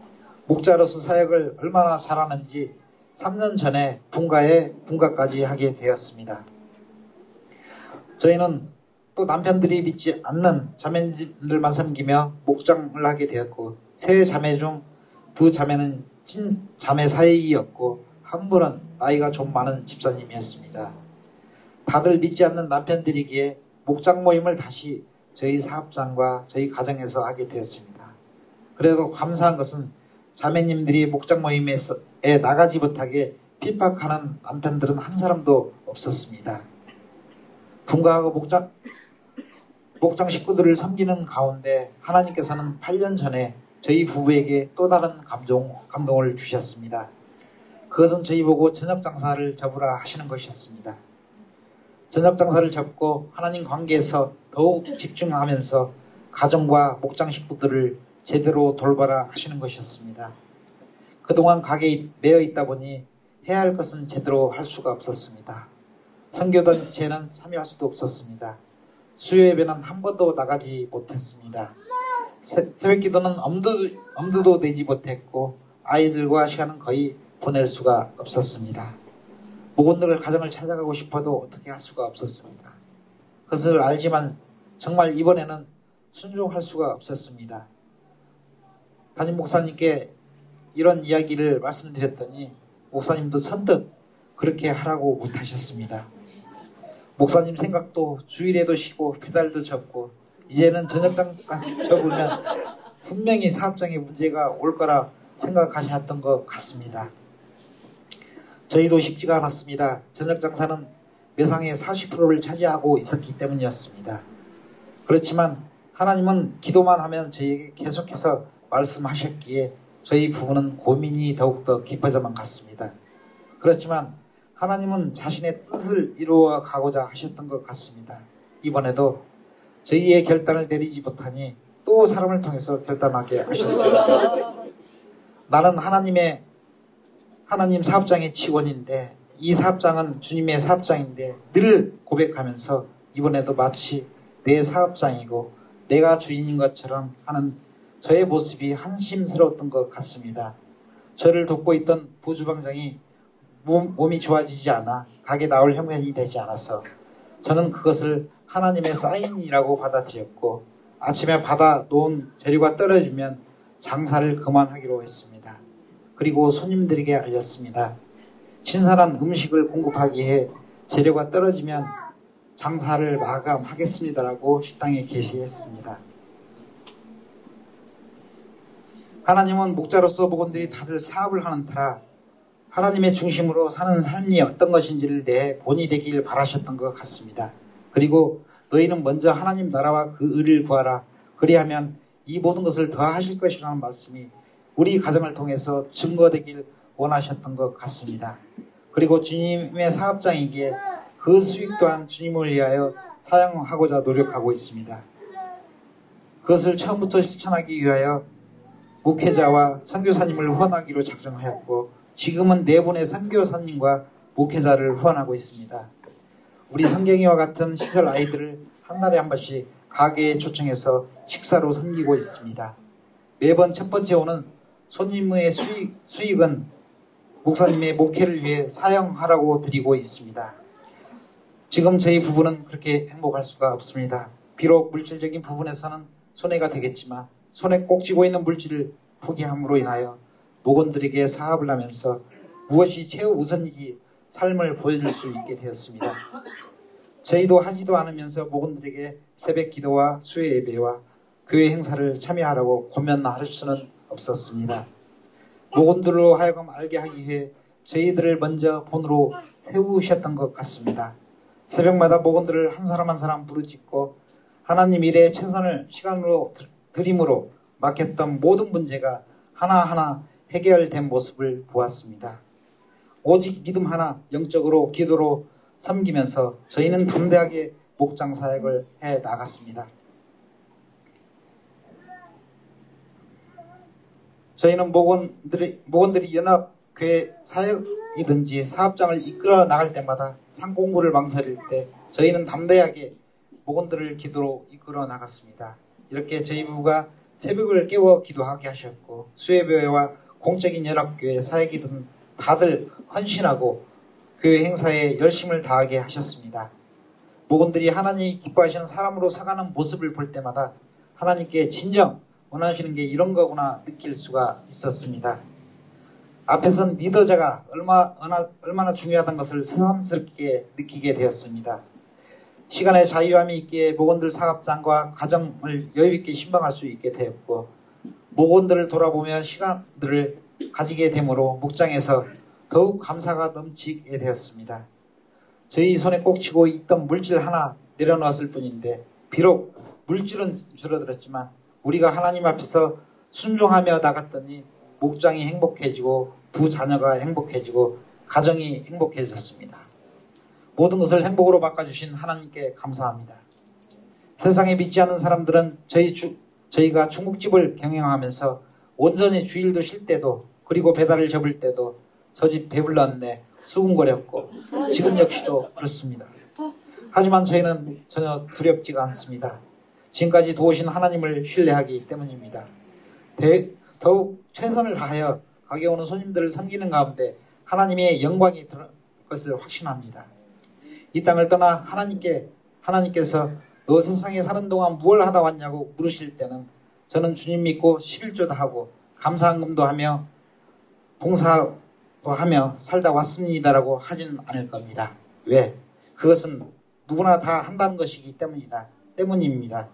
목자로서 사역을 얼마나 잘하는지 3년 전에 분가에 분가까지 하게 되었습니다. 저희는 또 남편들이 믿지 않는 자매들만 섬기며 목장을 하게 되었고 세 자매 중 두 자매는 친 자매 사이였고 한 분은 나이가 좀 많은 집사님이었습니다. 다들 믿지 않는 남편들이기에 목장 모임을 다시 저희 사업장과 저희 가정에서 하게 되었습니다. 그래도 감사한 것은 자매님들이 목장 모임에 나가지 못하게 핍박하는 남편들은 한 사람도 없었습니다. 분가하고 목장 목장 식구들을 섬기는 가운데 하나님께서는 8년 전에 저희 부부에게 또 다른 감동, 감동을 주셨습니다. 그것은 저희 보고 저녁 장사를 접으라 하시는 것이었습니다. 저녁 장사를 접고 하나님 관계에서 더욱 집중하면서 가정과 목장 식구들을 제대로 돌봐라 하시는 것이었습니다. 그동안 가게에 매여 있다 보니 해야 할 것은 제대로 할 수가 없었습니다. 선교단체는 참여할 수도 없었습니다. 수요 예배는 한 번도 나가지 못했습니다. 새벽 기도는 엄두, 엄두도 내지 못했고 아이들과 시간은 거의 보낼 수가 없었습니다. 목원들 가정을 찾아가고 싶어도 어떻게 할 수가 없었습니다. 그것을 알지만 정말 이번에는 순종할 수가 없었습니다. 담임 목사님께 이런 이야기를 말씀드렸더니 목사님도 선뜻 그렇게 하라고 못하셨습니다. 목사님 생각도 주일에도 쉬고 배달도 접고 이제는 저녁장 접으면 분명히 사업장에 문제가 올 거라 생각하셨던 것 같습니다. 저희도 쉽지가 않았습니다. 저녁 장사는 매상의 40%를 차지하고 있었기 때문이었습니다. 그렇지만 하나님은 기도만 하면 저희에게 계속해서 말씀하셨기에 저희 부부는 고민이 더욱더 깊어져만 갔습니다. 그렇지만 하나님은 자신의 뜻을 이루어 가고자 하셨던 것 같습니다. 이번에도 저희의 결단을 내리지 못하니 또 사람을 통해서 결단하게 하셨습니다. 나는 하나님의 하나님 사업장의 직원인데 이 사업장은 주님의 사업장인데 늘 고백하면서 이번에도 마치 내 사업장이고 내가 주인인 것처럼 하는 저의 모습이 한심스러웠던 것 같습니다. 저를 돕고 있던 부주방장이 몸, 몸이 좋아지지 않아 가게 나올 형편이 되지 않아서 저는 그것을 하나님의 사인이라고 받아들였고 아침에 받아 놓은 재료가 떨어지면 장사를 그만하기로 했습니다. 그리고 손님들에게 알렸습니다. 신선한 음식을 공급하기 위해 재료가 떨어지면 장사를 마감하겠습니다라고 식당에 게시했습니다. 하나님은 목자로서 복원들이 다들 사업을 하는 터라 하나님의 중심으로 사는 삶이 어떤 것인지를 내 본이 되길 바라셨던 것 같습니다. 그리고 너희는 먼저 하나님 나라와 그 의를 구하라. 그리하면 이 모든 것을 더하실 것이라는 말씀이 우리 가정을 통해서 증거되길 원하셨던 것 같습니다. 그리고 주님의 사업장이기에 그 수익 또한 주님을 위하여 사용하고자 노력하고 있습니다. 그것을 처음부터 실천하기 위하여 목회자와 선교사님을 후원하기로 작정하였고 지금은 네 분의 선교사님과 목회자를 후원하고 있습니다. 우리 성경이와 같은 시설 아이들을 한 달에 한 번씩 가게에 초청해서 식사로 섬기고 있습니다. 매번 첫 번째 오는 손님의 수익, 수익은 목사님의 목회를 위해 사용하라고 드리고 있습니다. 지금 저희 부부는 그렇게 행복할 수가 없습니다. 비록 물질적인 부분에서는 손해가 되겠지만 손에 꼭 쥐고 있는 물질을 포기함으로 인하여 목원들에게 사업을 하면서 무엇이 최우선인지 삶을 보여줄 수 있게 되었습니다. 저희도 하지도 않으면서 목원들에게 새벽 기도와 수요 예배와 교회 행사를 참여하라고 권면할 수는 없었습니다. 목원들로 하여금 알게 하기 위해 저희들을 먼저 본으로 세우셨던 것 같습니다. 새벽마다 목원들을 한 사람 한 사람 부르짖고 하나님 일에 최선을 시간으로 드림으로 막혔던 모든 문제가 하나하나 해결된 모습을 보았습니다. 오직 믿음 하나 영적으로 기도로 섬기면서 저희는 담대하게 목장 사역을 해 나갔습니다. 저희는 목원들이, 목원들이 연합교회 사역이든지 사업장을 이끌어 나갈 때마다 상공부를 망설일 때 저희는 담대하게 목원들을 기도로 이끌어 나갔습니다. 이렇게 저희 부부가 새벽을 깨워 기도하게 하셨고 수혜교회와 공적인 연합교회 사역이든 다들 헌신하고 교회 행사에 열심을 다하게 하셨습니다. 목원들이 하나님이 기뻐하시는 사람으로 살아가는 모습을 볼 때마다 하나님께 진정 원하시는 게 이런 거구나 느낄 수가 있었습니다. 앞에선 리더자가 얼마, 얼마나 중요하다는 것을 새삼스럽게 느끼게 되었습니다. 시간의 자유함이 있기에 목원들 사업장과 가정을 여유있게 신방할 수 있게 되었고 목원들을 돌아보며 시간들을 가지게 되므로 목장에서 더욱 감사가 넘치게 되었습니다. 저희 손에 꼭 쥐고 있던 물질 하나 내려놓았을 뿐인데 비록 물질은 줄어들었지만 우리가 하나님 앞에서 순종하며 나갔더니 목장이 행복해지고 두 자녀가 행복해지고 가정이 행복해졌습니다. 모든 것을 행복으로 바꿔주신 하나님께 감사합니다. 세상에 믿지 않는 사람들은 저희 주, 저희가 중국집을 경영하면서 온전히 주일도 쉴 때도 그리고 배달을 접을 때도 저 집 배불렀네 수군거렸고 지금 역시도 그렇습니다. 하지만 저희는 전혀 두렵지가 않습니다. 지금까지 도우신 하나님을 신뢰하기 때문입니다. 대, 더욱 최선을 다하여 가게 오는 손님들을 섬기는 가운데 하나님의 영광이 들 것을 확신합니다. 이 땅을 떠나 하나님께 하나님께서 너 세상에 사는 동안 무엇을 하다 왔냐고 물으실 때는 저는 주님 믿고 11조도 하고 감사한금도 하며 봉사도 하며 살다 왔습니다라고 하지는 않을 겁니다. 왜? 그것은 누구나 다 한다는 것이기 때문이다. 때문입니다.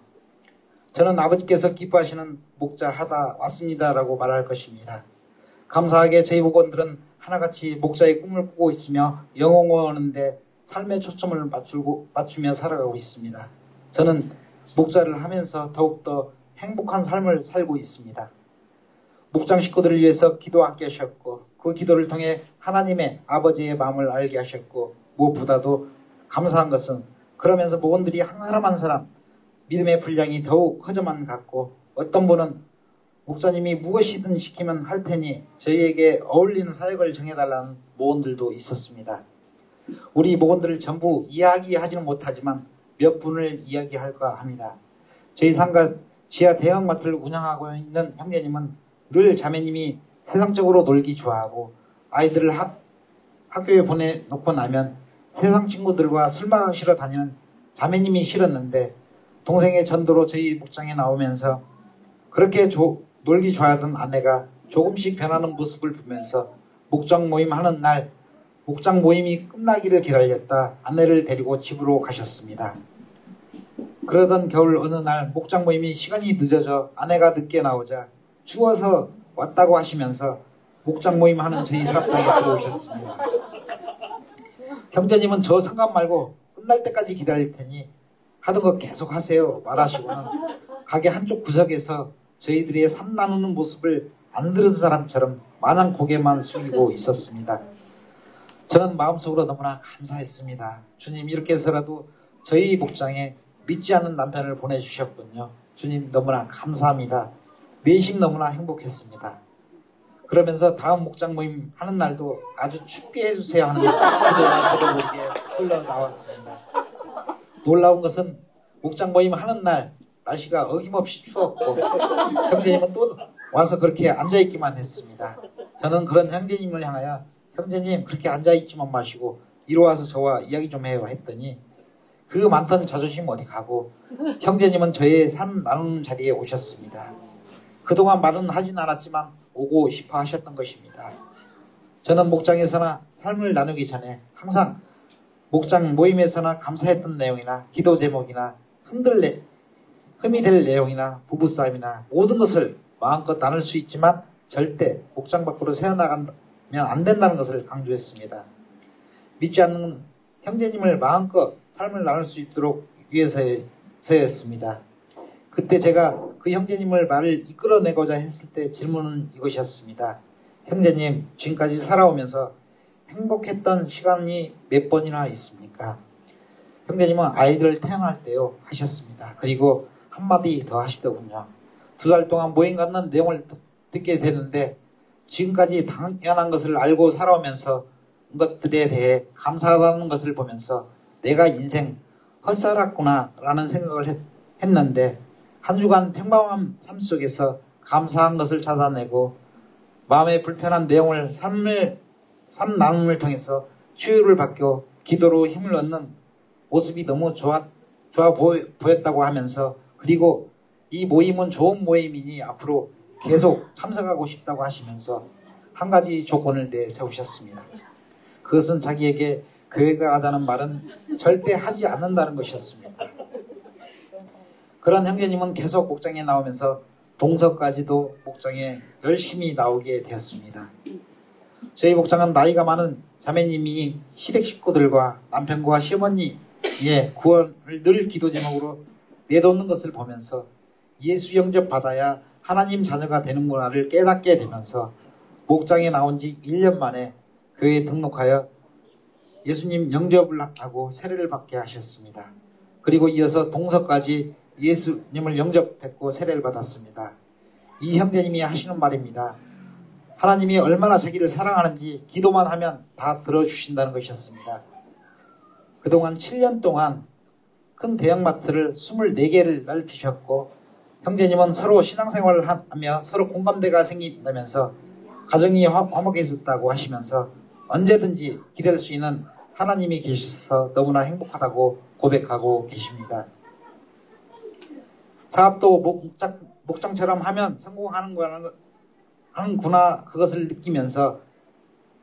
저는 아버지께서 기뻐하시는 목자 하다 왔습니다라고 말할 것입니다. 감사하게 저희 복원들은 하나같이 목자의 꿈을 꾸고 있으며 영웅하는데 삶의 초점을 맞추고, 맞추며 살아가고 있습니다. 저는 목자를 하면서 더욱더 행복한 삶을 살고 있습니다. 목장 식구들을 위해서 기도하게 하셨고 그 기도를 통해 하나님의 아버지의 마음을 알게 하셨고 무엇보다도 감사한 것은 그러면서 목원들이 한 사람 한 사람 믿음의 분량이 더욱 커져만 갔고 어떤 분은 목사님이 무엇이든 시키면 할 테니 저희에게 어울리는 사역을 정해달라는 모원들도 있었습니다. 우리 목원들을 전부 이야기하지는 못하지만 몇 분을 이야기할까 합니다. 저희 상가 지하 대형마트를 운영하고 있는 형제님은 늘 자매님이 세상적으로 놀기 좋아하고 아이들을 학, 학교에 보내놓고 나면 세상 친구들과 술 마시러 다니는 자매님이 싫었는데 동생의 전도로 저희 목장에 나오면서 그렇게 조, 놀기 좋아하던 아내가 조금씩 변하는 모습을 보면서 목장 모임 하는 날 목장 모임이 끝나기를 기다렸다 아내를 데리고 집으로 가셨습니다. 그러던 겨울 어느 날 목장 모임이 시간이 늦어져 아내가 늦게 나오자 추워서 왔다고 하시면서 목장 모임 하는 저희 사업장에 들어오셨습니다. 형제님은 저 상관 말고 끝날 때까지 기다릴 테니 하던 거 계속 하세요 말하시고는 가게 한쪽 구석에서 저희들의 삶 나누는 모습을 안 들은 사람처럼 마냥 고개만 숙이고 있었습니다. 저는 마음속으로 너무나 감사했습니다. 주님 이렇게 해서라도 저희 목장에 믿지 않는 남편을 보내주셨군요. 주님 너무나 감사합니다. 내심 너무나 행복했습니다. 그러면서 다음 목장 모임 하는 날도 아주 춥게 해주세요 하는 기도가 저도 모르게 흘러나왔습니다. 놀라운 것은 목장 모임 하는 날 날씨가 어김없이 추웠고 형제님은 또 와서 그렇게 앉아있기만 했습니다. 저는 그런 형제님을 향하여 형제님 그렇게 앉아있지만 마시고 이리 와서 저와 이야기 좀 해요 했더니 그 많던 자존심 어디 가고 형제님은 저의 삶 나누는 자리에 오셨습니다. 그동안 말은 하진 않았지만 오고 싶어 하셨던 것입니다. 저는 목장에서나 삶을 나누기 전에 항상 목장 모임에서나 감사했던 내용이나 기도 제목이나 흔들레 흠이 될 내용이나 부부싸움이나 모든 것을 마음껏 나눌 수 있지만 절대 목장 밖으로 새어나가면 안 된다는 것을 강조했습니다. 믿지 않는 형제님을 마음껏 삶을 나눌 수 있도록 위해서였습니다. 그때 제가 그 형제님을 말을 이끌어내고자 했을 때 질문은 이것이었습니다. 형제님, 지금까지 살아오면서 행복했던 시간이 몇 번이나 있습니까? 형제님은 아이들 태어날 때요 하셨습니다. 그리고 한마디 더 하시더군요. 두 달 동안 모임 갖는 내용을 듣게 되는데 지금까지 당연한 것을 알고 살아오면서 것들에 대해 감사하다는 것을 보면서 내가 인생 헛살았구나 라는 생각을 했, 했는데 한 주간 평범한 삶 속에서 감사한 것을 찾아내고 마음에 불편한 내용을 삶을, 삶 나눔을 통해서 치유를 받고 기도로 힘을 얻는 모습이 너무 좋아, 좋아 보였다고 하면서 그리고 이 모임은 좋은 모임이니 앞으로 계속 참석하고 싶다고 하시면서 한 가지 조건을 내세우셨습니다. 그것은 자기에게 교회가 하자는 말은 절대 하지 않는다는 것이었습니다. 그런 형제님은 계속 목장에 나오면서 동서까지도 목장에 열심히 나오게 되었습니다. 저희 목장은 나이가 많은 자매님이 시댁 식구들과 남편과 시어머니의 구원을 늘 기도 제목으로 내놓는 것을 보면서 예수 영접 받아야 하나님 자녀가 되는구나를 깨닫게 되면서 목장에 나온 지 1년 만에 교회에 등록하여 예수님 영접을 하고 세례를 받게 하셨습니다. 그리고 이어서 동서까지 예수님을 영접했고 세례를 받았습니다. 이 형제님이 하시는 말입니다. 하나님이 얼마나 자기를 사랑하는지 기도만 하면 다 들어주신다는 것이었습니다. 그동안 7년 동안 큰 대형마트를 24개를 넓히셨고 형제님은 서로 신앙생활을 하며 서로 공감대가 생긴다면서 가정이 화목해졌다고 하시면서 언제든지 기댈 수 있는 하나님이 계셔서 너무나 행복하다고 고백하고 계십니다. 사업도 목장, 목장처럼 하면 성공하는 거는 하는구나 그것을 느끼면서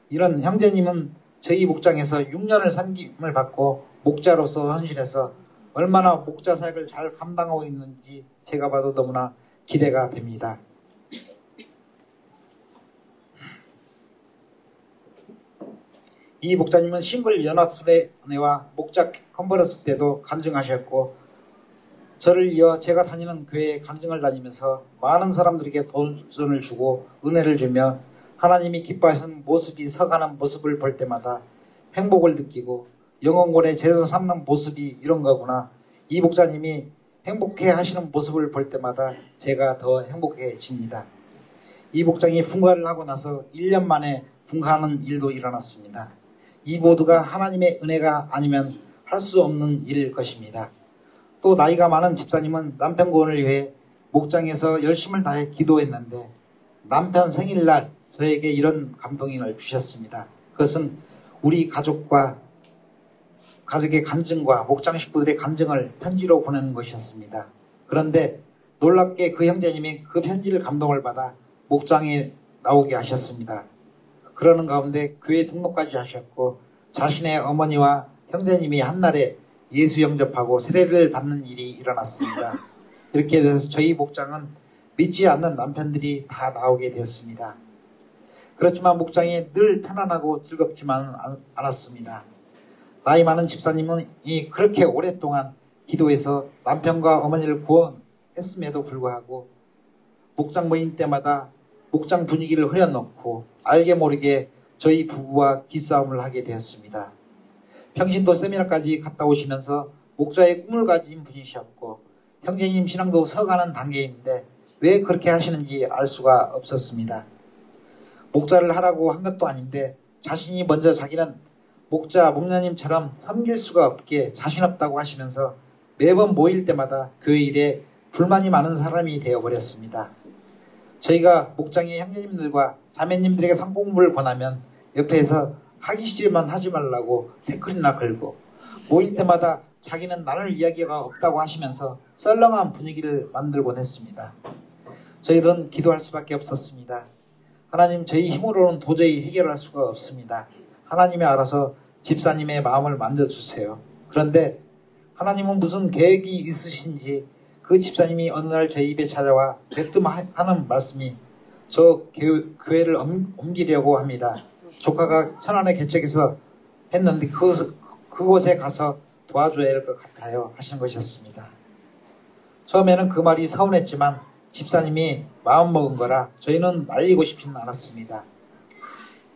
이런 형제님은 저희 목장에서 6년을 섬김을 받고 목자로서 헌신해서 얼마나 목자 사역을 잘 감당하고 있는지 제가 봐도 너무나 기대가 됩니다. 이 목자님은 싱글 연합수련회와 목자 컨퍼런스 때도 간증하셨고 저를 이어 제가 다니는 교회에 간증을 다니면서 많은 사람들에게 돈을 주고 은혜를 주며 하나님이 기뻐하시는 모습이 서가는 모습을 볼 때마다 행복을 느끼고 제사 삼는 모습이 이런 거구나. 이 목사님이 행복해 하시는 모습을 볼 때마다 제가 더 행복해집니다. 이 목장이 분가를 하고 나서 1년 만에 분가하는 일도 일어났습니다. 이 모두가 하나님의 은혜가 아니면 할 수 없는 일일 것입니다. 또 나이가 많은 집사님은 남편 구원을 위해 목장에서 열심을 다해 기도했는데 남편 생일날 저에게 이런 감동을 주셨습니다. 그것은 우리 가족과 가족의 간증과 목장 식구들의 간증을 편지로 보내는 것이었습니다. 그런데 놀랍게 그 형제님이 그 편지를 감동을 받아 목장에 나오게 하셨습니다. 그러는 가운데 교회 등록까지 하셨고 자신의 어머니와 형제님이 한날에 예수 영접하고 세례를 받는 일이 일어났습니다. 이렇게 돼서 저희 목장은 믿지 않는 남편들이 다 나오게 되었습니다. 그렇지만 목장이 늘 편안하고 즐겁지만 않았습니다. 나이 많은 집사님은 이 그렇게 오랫동안 기도해서 남편과 어머니를 구원했음에도 불구하고 목장 모임 때마다 목장 분위기를 흐려놓고 알게 모르게 저희 부부와 기싸움을 하게 되었습니다. 평신도 세미나까지 갔다 오시면서 목자의 꿈을 가진 분이셨고 형제님 신앙도 서가는 단계인데 왜 그렇게 하시는지 알 수가 없었습니다. 목자를 하라고 한 것도 아닌데 자신이 먼저 자기는 목자 목녀님처럼 섬길 수가 없기에 자신 없다고 하시면서 매번 모일 때마다 교회 일에 불만이 많은 사람이 되어버렸습니다. 저희가 목장의 형제님들과 자매님들에게 성공부를 권하면 옆에서 하기 싫으면 하지 말라고 태클이나 걸고 모일 때마다 자기는 나눌 이야기가 없다고 하시면서 썰렁한 분위기를 만들곤 했습니다. 저희들은 기도할 수밖에 없었습니다. 하나님 저희 힘으로는 도저히 해결할 수가 없습니다. 하나님이 알아서 집사님의 마음을 만져주세요. 그런데 하나님은 무슨 계획이 있으신지 그 집사님이 어느 날 저희 입에 찾아와 대뜸 하는 말씀이 저 교회를 옮기려고 합니다. 조카가 천안에 개척해서 했는데 그, 그곳에 가서 도와줘야 할 것 같아요. 하시는 것이었습니다. 처음에는 그 말이 서운했지만 집사님이 마음먹은 거라 저희는 말리고 싶지는 않았습니다.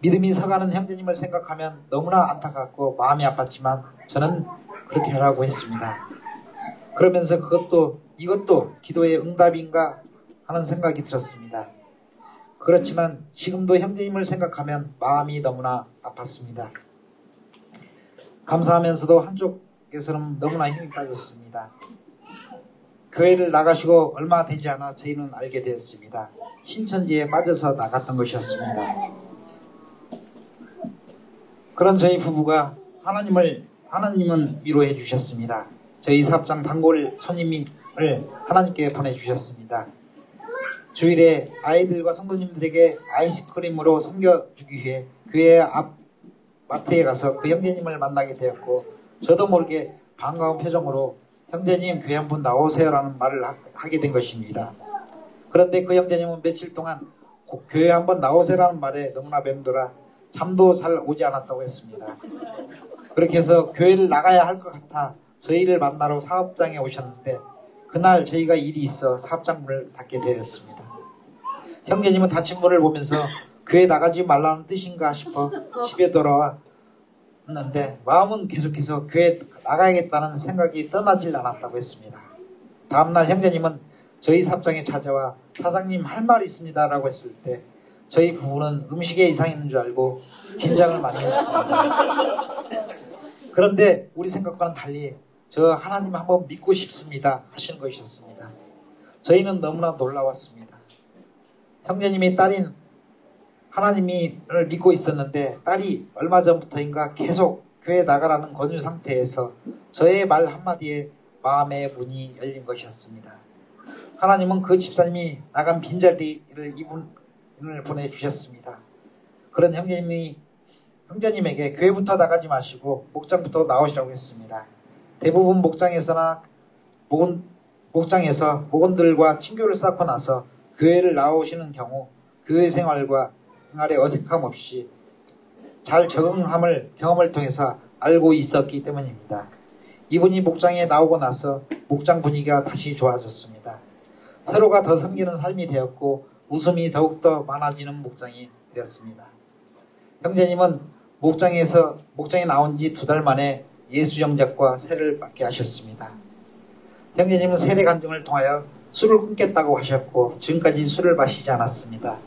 믿음이 서가는 형제님을 생각하면 너무나 안타깝고 마음이 아팠지만 저는 그렇게 하라고 했습니다. 그러면서 그것도 이것도 기도의 응답인가 하는 생각이 들었습니다. 그렇지만 지금도 형제님을 생각하면 마음이 너무나 아팠습니다. 감사하면서도 한쪽에서는 너무나 힘이 빠졌습니다. 교회를 나가시고 얼마 되지 않아 저희는 알게 되었습니다. 신천지에 빠져서 나갔던 것이었습니다. 그런 저희 부부가 하나님을 하나님은 위로해 주셨습니다. 저희 사업장 단골 손님을 하나님께 보내주셨습니다. 주일에 아이들과 성도님들에게 아이스크림으로 섬겨주기 위해 교회 앞 마트에 가서 그 형제님을 만나게 되었고 저도 모르게 반가운 표정으로 형제님 교회 한 번 나오세요라는 말을 하, 게 된 것입니다. 그런데 그 형제님은 며칠 동안 교회 한 번 나오세요라는 말에 너무나 맴돌아 잠도 잘 오지 않았다고 했습니다. 그렇게 해서 교회를 나가야 할 것 같아 저희를 만나러 사업장에 오셨는데 그날 저희가 일이 있어 사업장 문을 닫게 되었습니다. 형제님은 닫힌 문을 보면서 교회 나가지 말라는 뜻인가 싶어 집에 돌아왔는데 마음은 계속해서 교회 나가야겠다는 생각이 떠나질 않았다고 했습니다. 다음날 형제님은 저희 사업장에 찾아와 사장님 할 말 있습니다라고 했을 때 저희 부부는 음식에 이상이 있는 줄 알고 긴장을 많이 했습니다. 그런데 우리 생각과는 달리 저 하나님 한번 믿고 싶습니다 하시는 것이었습니다. 저희는 너무나 놀라웠습니다. 형제님이 딸인 하나님을 믿고 있었는데 딸이 얼마 전부터인가 계속 교회 나가라는 권유 상태에서 저의 말 한마디에 마음의 문이 열린 것이었습니다. 하나님은 그 집사님이 나간 빈자리를 이분 을 보내주셨습니다. 그런 형제님이 형제님에게 교회부터 나가지 마시고 목장부터 나오시라고 했습니다. 대부분 목장에서나 목은, 목장에서 목원들과 친교를 쌓고 나서 교회를 나오시는 경우 교회 생활과 생활에 어색함 없이 잘 적응함을 경험을 통해서 알고 있었기 때문입니다. 이분이 목장에 나오고 나서 목장 분위기가 다시 좋아졌습니다. 서로가 더 섬기는 삶이 되었고 웃음이 더욱더 많아지는 목장이 되었습니다. 형제님은 목장에서 목장에 나온 지 두 달 만에 예수 정작과 세를 받게 하셨습니다. 형제님은 세례 간증을 통하여 술을 끊겠다고 하셨고 지금까지 술을 마시지 않았습니다.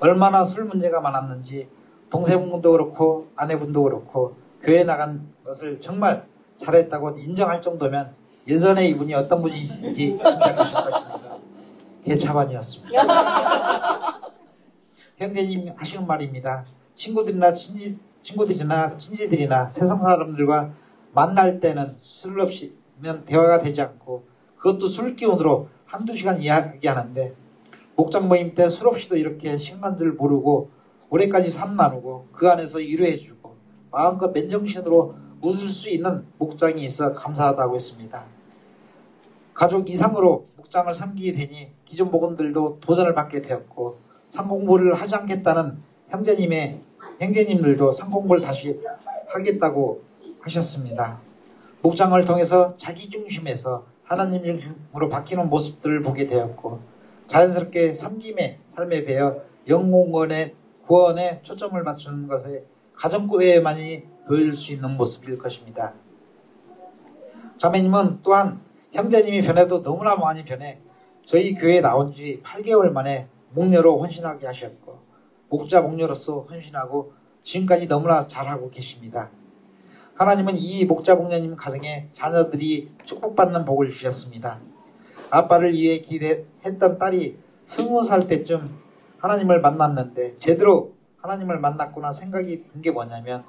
얼마나 술 문제가 많았는지 동생분도 그렇고 아내분도 그렇고 교회 나간 것을 정말 잘했다고 인정할 정도면 예전에 이분이 어떤 분인지 심장하실 것입니다. 개차반이었습니다. 형제님 하시는 말입니다. 친구들이나 친지, 친구들이나 친지들이나 세상 사람들과 만날 때는 술 없이면 대화가 되지 않고 그것도 술 기운으로 한두 시간 이야기하는데 목장 모임 때 술 없이도 이렇게 시간들 모르고 올해까지 삶 나누고 그 안에서 위로해주고 마음껏 맨정신으로 웃을 수 있는 목장이 있어 감사하다고 했습니다. 가족 이상으로 목장을 섬기게 되니 기존 목원들도 도전을 받게 되었고 상공부를 하지 않겠다는 형제님의 형제님들도 상공부를 다시 하겠다고 하셨습니다. 목장을 통해서 자기 중심에서 하나님 중심으로 바뀌는 모습들을 보게 되었고 자연스럽게 섬김의 삶에 배어 영웅원의 구원에 초점을 맞추는 것에 가정교회만이 보일 수 있는 모습일 것입니다. 자매님은 또한 형제님이 변해도 너무나 많이 변해 저희 교회에 나온 지 8개월 만에 목녀로 헌신하게 하셨고 목자 목녀로서 헌신하고 지금까지 너무나 잘하고 계십니다. 하나님은 이 목자 목녀님 가정에 자녀들이 축복받는 복을 주셨습니다. 아빠를 위해 기대했던 딸이 스무 살 때쯤 하나님을 만났는데 제대로 하나님을 만났구나 생각이 든 게 뭐냐면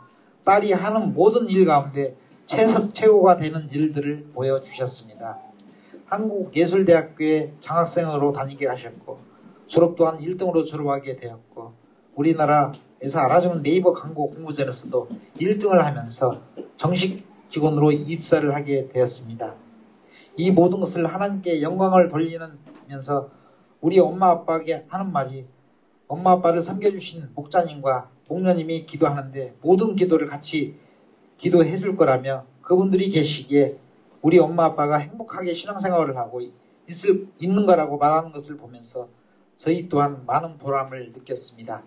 딸이 하는 모든 일 가운데 최석, 최고가 되는 일들을 보여주셨습니다. 한국예술대학교에 장학생으로 다니게 하셨고 졸업 또한 1등으로 졸업하게 되었고 우리나라에서 알아주는 네이버 광고 공모전에서도 1등을 하면서 정식 직원으로 입사를 하게 되었습니다. 이 모든 것을 하나님께 영광을 돌리면서 우리 엄마 아빠에게 하는 말이 엄마 아빠를 섬겨주신 목자님과 목녀님이 기도하는데 모든 기도를 같이 기도해 줄 거라며 그분들이 계시기에 우리 엄마 아빠가 행복하게 신앙생활을 하고 있을, 있는 거라고 말하는 것을 보면서 저희 또한 많은 보람을 느꼈습니다.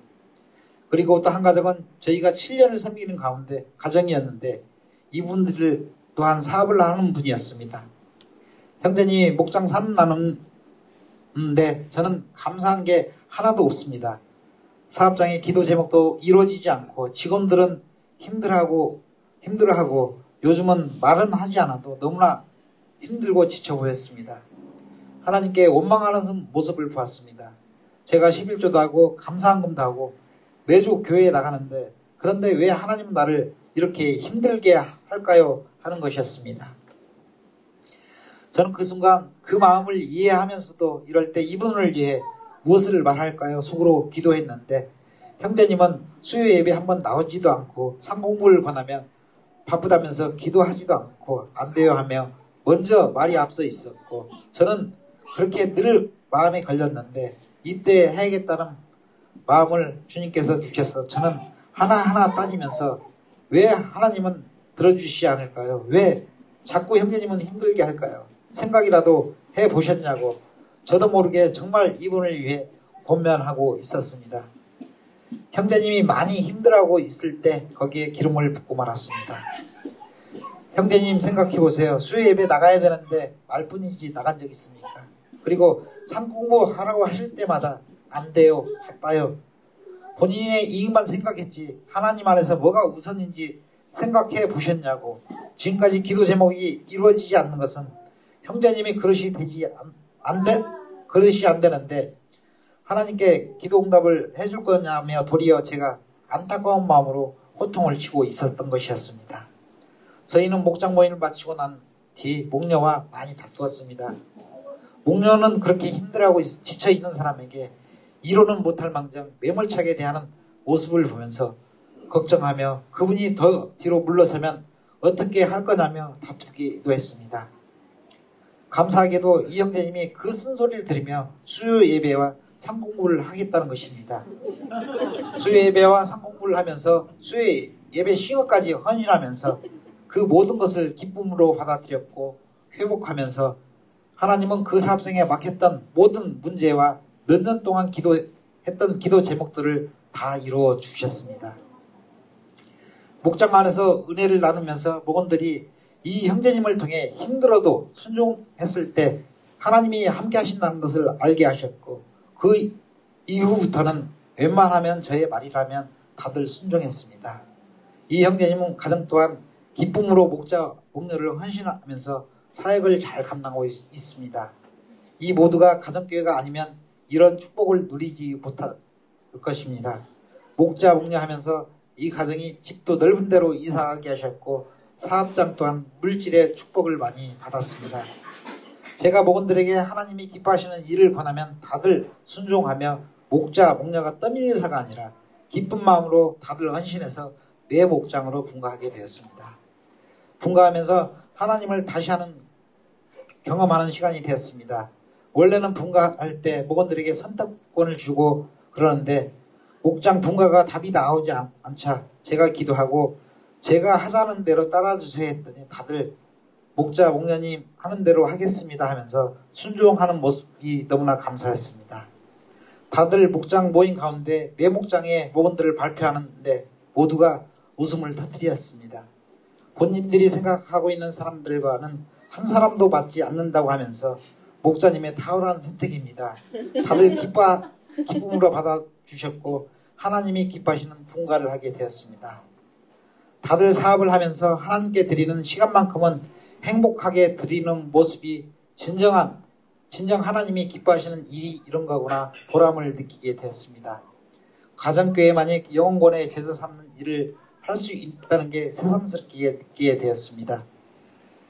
그리고 또 한 가정은 저희가 7년을 섬기는 가운데 가정이었는데 이분들을 또한 사업을 하는 분이었습니다. 형제님이 목장 삼 나누는데 저는 감사한 게 하나도 없습니다. 사업장의 기도 제목도 이루어지지 않고 직원들은 힘들하고 힘들어하고 요즘은 말은 하지 않아도 너무나 힘들고 지쳐 보였습니다. 하나님께 원망하는 모습을 보았습니다. 제가 11조도 하고 감사한금도 하고 매주 교회에 나가는데 그런데 왜 하나님 나를 이렇게 힘들게 할까요? 하는 것이었습니다. 저는 그 순간 그 마음을 이해하면서도 이럴 때 이분을 위해 무엇을 말할까요? 속으로 기도했는데 형제님은 수요 예배 한번 나오지도 않고 상공부를 권하면 바쁘다면서 기도하지도 않고 안 돼요 하며 먼저 말이 앞서 있었고 저는 그렇게 늘 마음에 걸렸는데 이때 해야겠다는 마음을 주님께서 주셔서 저는 하나하나 따지면서 왜 하나님은 들어주시지 않을까요? 왜 자꾸 형제님은 힘들게 할까요? 생각이라도 해 보셨냐고 저도 모르게 정말 이분을 위해 권면하고 있었습니다. 형제님이 많이 힘들어하고 있을 때 거기에 기름을 붓고 말았습니다. 형제님 생각해 보세요. 수요 예배 나가야 되는데 말뿐이지 나간 적 있습니까? 그리고 상공부 하라고 하실 때마다 안 돼요. 바빠요. 본인의 이익만 생각했지 하나님 안에서 뭐가 우선인지 생각해 보셨냐고 지금까지 기도 제목이 이루어지지 않는 것은 형제님이 그릇이 되지 안, 안 돼, 그릇이 안 되는데 하나님께 기도 응답을 해줄 거냐며 도리어 제가 안타까운 마음으로 호통을 치고 있었던 것이었습니다. 저희는 목장 모임을 마치고 난 뒤 목녀와 많이 다투었습니다. 목녀는 그렇게 힘들어하고 지쳐 있는 사람에게 이로는 못할 망정 매몰차게 대하는 모습을 보면서 걱정하며 그분이 더 뒤로 물러서면 어떻게 할 거냐며 다투기도 했습니다. 감사하게도 이 형제님이 그 쓴소리를 들으며 수요 예배와 상공부를 하겠다는 것입니다. 수요 예배와 상공부를 하면서 수요 예배 싱어까지 헌신하면서 그 모든 것을 기쁨으로 받아들였고 회복하면서 하나님은 그 사업생에 막혔던 모든 문제와 몇 년 동안 기도했던 기도 제목들을 다 이루어 주셨습니다. 목장 안에서 은혜를 나누면서 목원들이 이 형제님을 통해 힘들어도 순종했을 때 하나님이 함께 하신다는 것을 알게 하셨고 그 이후부터는 웬만하면 저의 말이라면 다들 순종했습니다. 이 형제님은 가정 또한 기쁨으로 목자 목녀를 헌신하면서 사역을 잘 감당하고 있, 있습니다. 이 모두가 가정교회가 아니면 이런 축복을 누리지 못할 것입니다. 목자 목녀 하면서 이 가정이 집도 넓은 데로 이사하게 하셨고 사업장 또한 물질의 축복을 많이 받았습니다. 제가 목원들에게 하나님이 기뻐하시는 일을 권하면 다들 순종하며 목자, 목녀가 떠밀리사가 아니라 기쁜 마음으로 다들 헌신해서 내 목장으로 분가하게 되었습니다. 분가하면서 하나님을 다시 하는 경험하는 시간이 되었습니다. 원래는 분가할 때 목원들에게 선택권을 주고 그러는데 목장 분가가 답이 나오지 않자 제가 기도하고 제가 하자는 대로 따라주세요 했더니 다들 목자 목녀님 하는 대로 하겠습니다 하면서 순종하는 모습이 너무나 감사했습니다. 다들 목장 모임 가운데 내 목장의 목원들을 발표하는데 모두가 웃음을 터뜨렸습니다. 본인들이 생각하고 있는 사람들과는 한 사람도 맞지 않는다고 하면서 목자님의 탁월한 선택입니다. 다들 기뻐, 기쁨으로 받아주셨고 하나님이 기뻐하시는 분가를 하게 되었습니다. 다들 사업을 하면서 하나님께 드리는 시간만큼은 행복하게 드리는 모습이 진정한 진정 하나님이 기뻐하시는 일이 이런 거구나 보람을 느끼게 되었습니다. 가정교회만이 영혼권의 제사 삼는 일을 할 수 있다는 게 새삼스럽게 느끼게 되었습니다.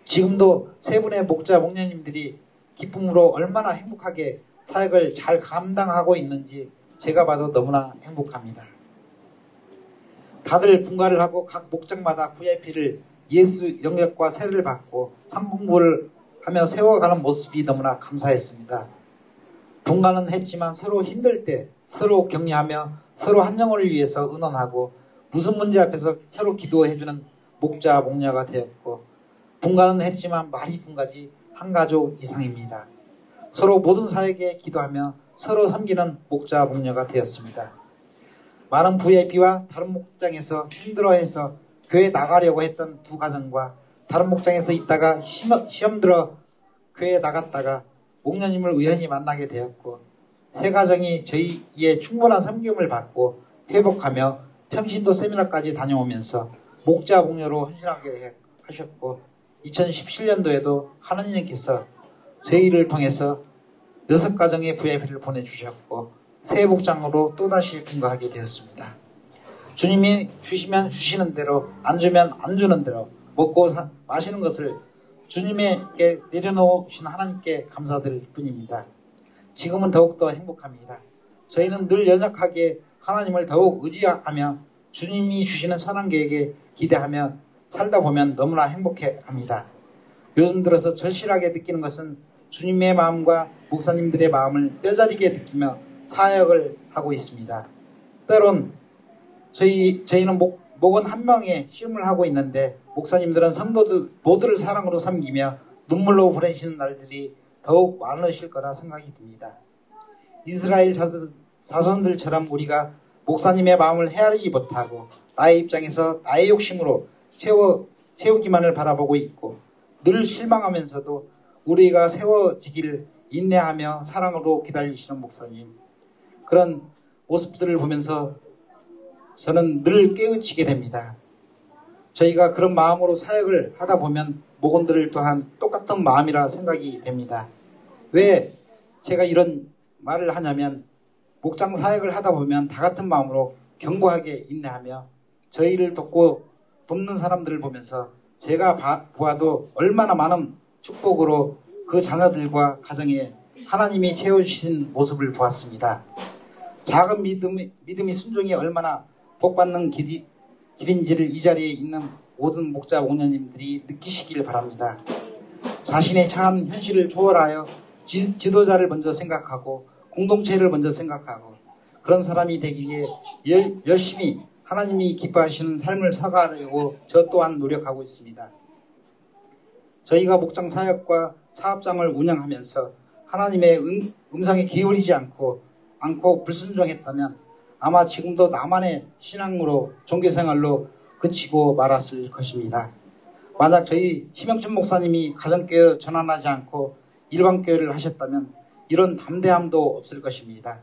지금도 세 분의 목자 목녀님들이 기쁨으로 얼마나 행복하게 사역을 잘 감당하고 있는지 제가 봐도 너무나 행복합니다. 다들 분가를 하고 각 목장마다 VIP를 예수 영역과 세를 받고 상공부를 하며 세워가는 모습이 너무나 감사했습니다. 분가는 했지만 서로 힘들 때 서로 격려하며 서로 한 영혼을 위해서 의논하고 무슨 문제 앞에서 서로 기도해주는 목자 목녀가 되었고 분가는 했지만 말이 분가지 한 가족 이상입니다. 서로 모든 사에게 기도하며 서로 섬기는 목자 목녀가 되었습니다. 많은 VIP와 다른 목장에서 힘들어해서 교회 나가려고 했던 두 가정과 다른 목장에서 있다가 시험, 들어 교회 나갔다가 목녀님을 우연히 만나게 되었고 세 가정이 저희의 충분한 섬김을 받고 회복하며 평신도 세미나까지 다녀오면서 목자 목녀로 헌신하게 하셨고 2017년도에도 하나님께서 저희를 통해서 여섯 가정의 VIP를 보내주셨고 새 복장으로 또다시 분가하게 되었습니다. 주님이 주시면 주시는 대로 안 주면 안 주는 대로 먹고 사, 마시는 것을 주님에게 내려놓으신 하나님께 감사드릴 뿐입니다. 지금은 더욱더 행복합니다. 저희는 늘 연약하게 하나님을 더욱 의지하며 주님이 주시는 선한 계획에 기대하며 살다 보면 너무나 행복해 합니다. 요즘 들어서 절실하게 느끼는 것은 주님의 마음과 목사님들의 마음을 뼈저리게 느끼며 사역을 하고 있습니다. 때론 저희, 저희는 목, 목은 한 명의 시험을 하고 있는데 목사님들은 성도들 모두를 사랑으로 섬기며 눈물로 보내시는 날들이 더욱 많으실 거라 생각이 듭니다. 이스라엘 자손들처럼 우리가 목사님의 마음을 헤아리지 못하고 나의 입장에서 나의 욕심으로 채워, 채우기만을 바라보고 있고 늘 실망하면서도 우리가 세워지기를 인내하며 사랑으로 기다리시는 목사님 그런 모습들을 보면서 저는 늘 깨우치게 됩니다. 저희가 그런 마음으로 사역을 하다 보면 목원들 또한 똑같은 마음이라 생각이 됩니다. 왜 제가 이런 말을 하냐면 목장 사역을 하다 보면 다 같은 마음으로 견고하게 인내하며 저희를 돕고 돕는 사람들을 보면서 제가 봐, 보아도 얼마나 많은 축복으로 그 자녀들과 가정에 하나님이 채워주신 모습을 보았습니다. 작은 믿음이, 믿음이 순종이 얼마나 복받는 길이, 길인지를 이 자리에 있는 모든 목자 오녀님들이 느끼시길 바랍니다. 자신의 처한 현실을 초월하여 지, 지도자를 먼저 생각하고 공동체를 먼저 생각하고 그런 사람이 되기 위해 열, 열심히 하나님이 기뻐하시는 삶을 살아가려고 저 또한 노력하고 있습니다. 저희가 목장 사역과 사업장을 운영하면서 하나님의 음, 음성에 기울이지 않고 않고 불순종했다면 아마 지금도 나만의 신앙으로 종교생활로 그치고 말았을 것입니다. 만약 저희 심영춘 목사님이 가정교회 전환하지 않고 일반교회를 하셨다면 이런 담대함도 없을 것입니다.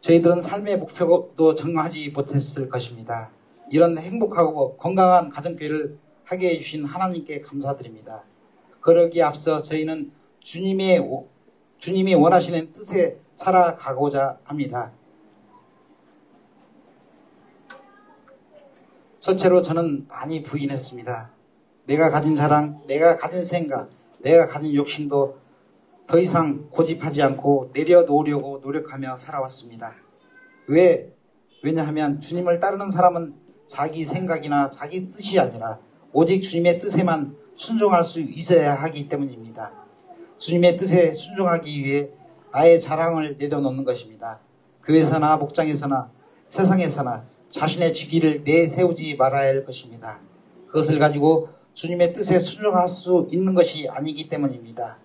저희들은 삶의 목표도 정하지 못했을 것입니다. 이런 행복하고 건강한 가정교회를 하게 해주신 하나님께 감사드립니다. 그러기에 앞서 저희는 주님의 주님이 원하시는 뜻에 살아가고자 합니다. 첫째로 저는 많이 부인했습니다. 내가 가진 자랑, 내가 가진 생각, 내가 가진 욕심도 더 이상 고집하지 않고 내려놓으려고 노력하며 살아왔습니다. 왜? 왜냐하면 주님을 따르는 사람은 자기 생각이나 자기 뜻이 아니라 오직 주님의 뜻에만 순종할 수 있어야 하기 때문입니다. 주님의 뜻에 순종하기 위해 나의 자랑을 내려놓는 것입니다. 교회에서나 목장에서나 세상에서나 자신의 직위를 내세우지 말아야 할 것입니다. 그것을 가지고 주님의 뜻에 순종할 수 있는 것이 아니기 때문입니다.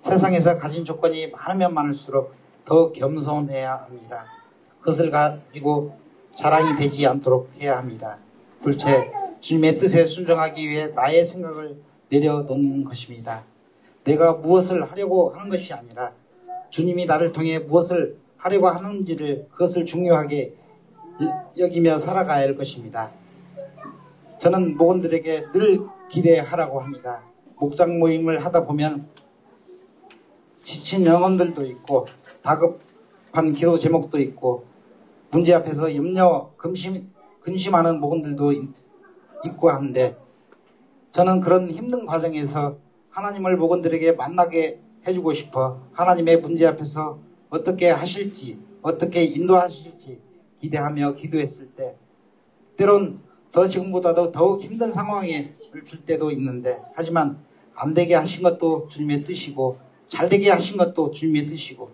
세상에서 가진 조건이 많으면 많을수록 더 겸손해야 합니다. 그것을 가지고 자랑이 되지 않도록 해야 합니다. 둘째, 주님의 뜻에 순종하기 위해 나의 생각을 내려놓는 것입니다. 내가 무엇을 하려고 하는 것이 아니라 주님이 나를 통해 무엇을 하려고 하는지를 그것을 중요하게 여기며 살아가야 할 것입니다. 저는 목원들에게 늘 기대하라고 합니다. 목장 모임을 하다 보면 지친 영혼들도 있고 다급한 기도 제목도 있고 문제 앞에서 염려 근심, 근심하는 목원들도 있고 한데 저는 그런 힘든 과정에서 하나님을 목원들에게 만나게 해주고 싶어 하나님의 문제 앞에서 어떻게 하실지 어떻게 인도하실지 기대하며 기도했을 때 때론 더 지금보다도 더욱 힘든 상황에 줄 때도 있는데 하지만 안 되게 하신 것도 주님의 뜻이고 잘 되게 하신 것도 주님의 뜻이고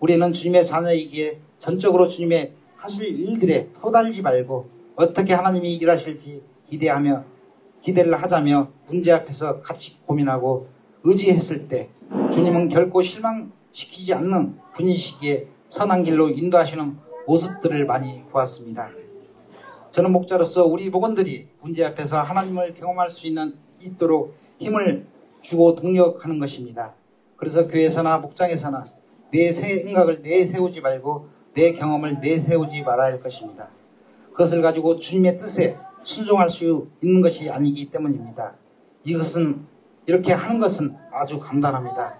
우리는 주님의 자녀이기에 전적으로 주님의 하실 일들에 토달지 말고 어떻게 하나님이 일하실지 기대하며 기대를 하자며 문제 앞에서 같이 고민하고 의지했을 때 주님은 결코 실망시키지 않는 분이시기에 선한 길로 인도하시는 모습들을 많이 보았습니다. 저는 목자로서 우리 목원들이 문제 앞에서 하나님을 경험할 수 있는 있도록 힘을 주고 동력하는 것입니다. 그래서 교회에서나 목장에서나 내 생각을 내세우지 말고 내 경험을 내세우지 말아야 할 것입니다. 그것을 가지고 주님의 뜻에 순종할 수 있는 것이 아니기 때문입니다. 이것은 이렇게 하는 것은 아주 간단합니다.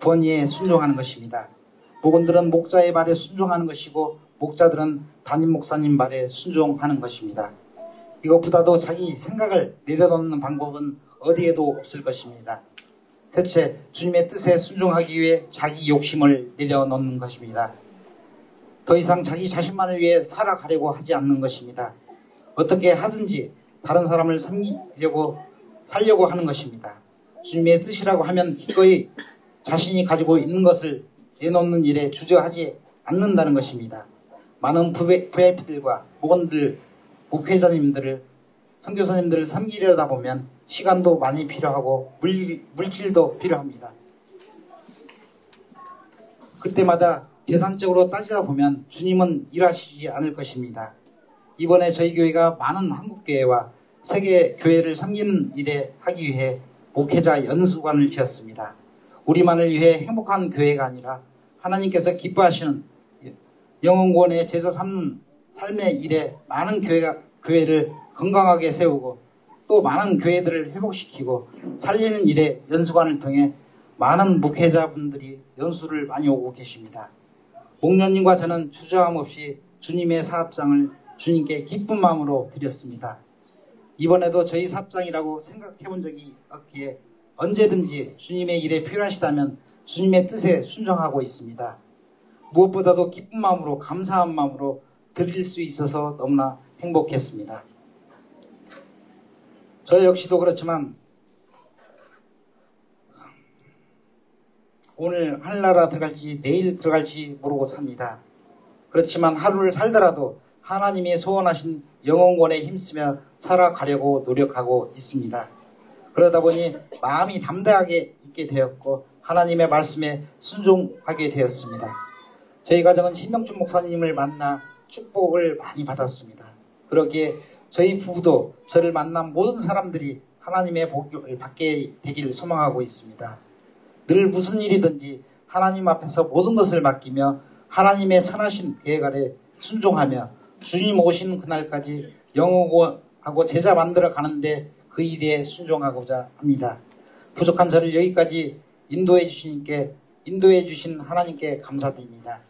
번위에 순종하는 것입니다. 목원들은 목자의 말에 순종하는 것이고 목자들은 담임 목사님 말에 순종하는 것입니다. 이것보다도 자기 생각을 내려놓는 방법은 어디에도 없을 것입니다. 대체 주님의 뜻에 순종하기 위해 자기 욕심을 내려놓는 것입니다. 더 이상 자기 자신만을 위해 살아가려고 하지 않는 것입니다. 어떻게 하든지 다른 사람을 섬기려고 살려고 하는 것입니다. 주님의 뜻이라고 하면 기꺼이 자신이 가지고 있는 것을 내놓는 일에 주저하지 않는다는 것입니다. 많은 VIP들과 목원들, 목회자님들을 선교사님들을 섬기려다 보면 시간도 많이 필요하고 물, 물질도 필요합니다. 그때마다 계산적으로 따지다 보면 주님은 일하시지 않을 것입니다. 이번에 저희 교회가 많은 한국교회와 세계 교회를 섬기는 일에 하기 위해 목회자 연수관을 지었습니다. 우리만을 위해 행복한 교회가 아니라 하나님께서 기뻐하시는 영원권의 제자 삼는 삶의 일에 많은 교회가, 교회를 건강하게 세우고 또 많은 교회들을 회복시키고 살리는 일에 연수관을 통해 많은 목회자분들이 연수를 많이 오고 계십니다. 목련님과 저는 주저함 없이 주님의 사업장을 주님께 기쁜 마음으로 드렸습니다. 이번에도 저희 사업장이라고 생각해 본 적이 없기에 언제든지 주님의 일에 필요하시다면 주님의 뜻에 순종하고 있습니다. 무엇보다도 기쁜 마음으로 감사한 마음으로 드릴 수 있어서 너무나 행복했습니다. 저 역시도 그렇지만 오늘 하늘나라 들어갈지 내일 들어갈지 모르고 삽니다. 그렇지만 하루를 살더라도 하나님이 소원하신 영혼권에 힘쓰며 살아가려고 노력하고 있습니다. 그러다 보니 마음이 담대하게 있게 되었고 하나님의 말씀에 순종하게 되었습니다. 저희 가정은 신명준 목사님을 만나 축복을 많이 받았습니다. 그러기에 저희 부부도 저를 만난 모든 사람들이 하나님의 복을 받게 되기를 소망하고 있습니다. 늘 무슨 일이든지 하나님 앞에서 모든 것을 맡기며 하나님의 선하신 계획 아래 순종하며 주님 오신 그날까지 영어하고 제자 만들어 가는데 그 일에 순종하고자 합니다. 부족한 저를 여기까지 인도해 주시니께 인도해 주신 하나님께 감사드립니다.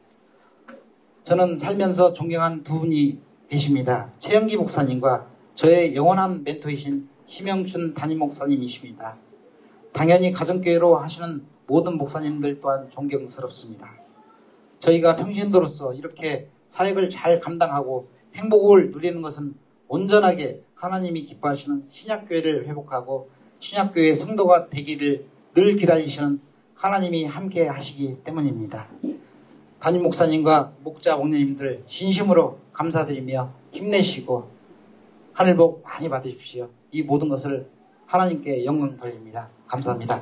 저는 살면서 존경한 두 분이 계십니다. 최영기 목사님과 저의 영원한 멘토이신 심영춘 담임 목사님이십니다. 당연히 가정교회로 하시는 모든 목사님들 또한 존경스럽습니다. 저희가 평신도로서 이렇게 사역을 잘 감당하고 행복을 누리는 것은 온전하게 하나님이 기뻐하시는 신약교회를 회복하고 신약교회 성도가 되기를 늘 기다리시는 하나님이 함께 하시기 때문입니다. 담임 목사님과 목자 목녀님들 진심으로 감사드리며 힘내시고 하늘 복 많이 받으십시오. 이 모든 것을 하나님께 영광 돌립니다. 감사합니다.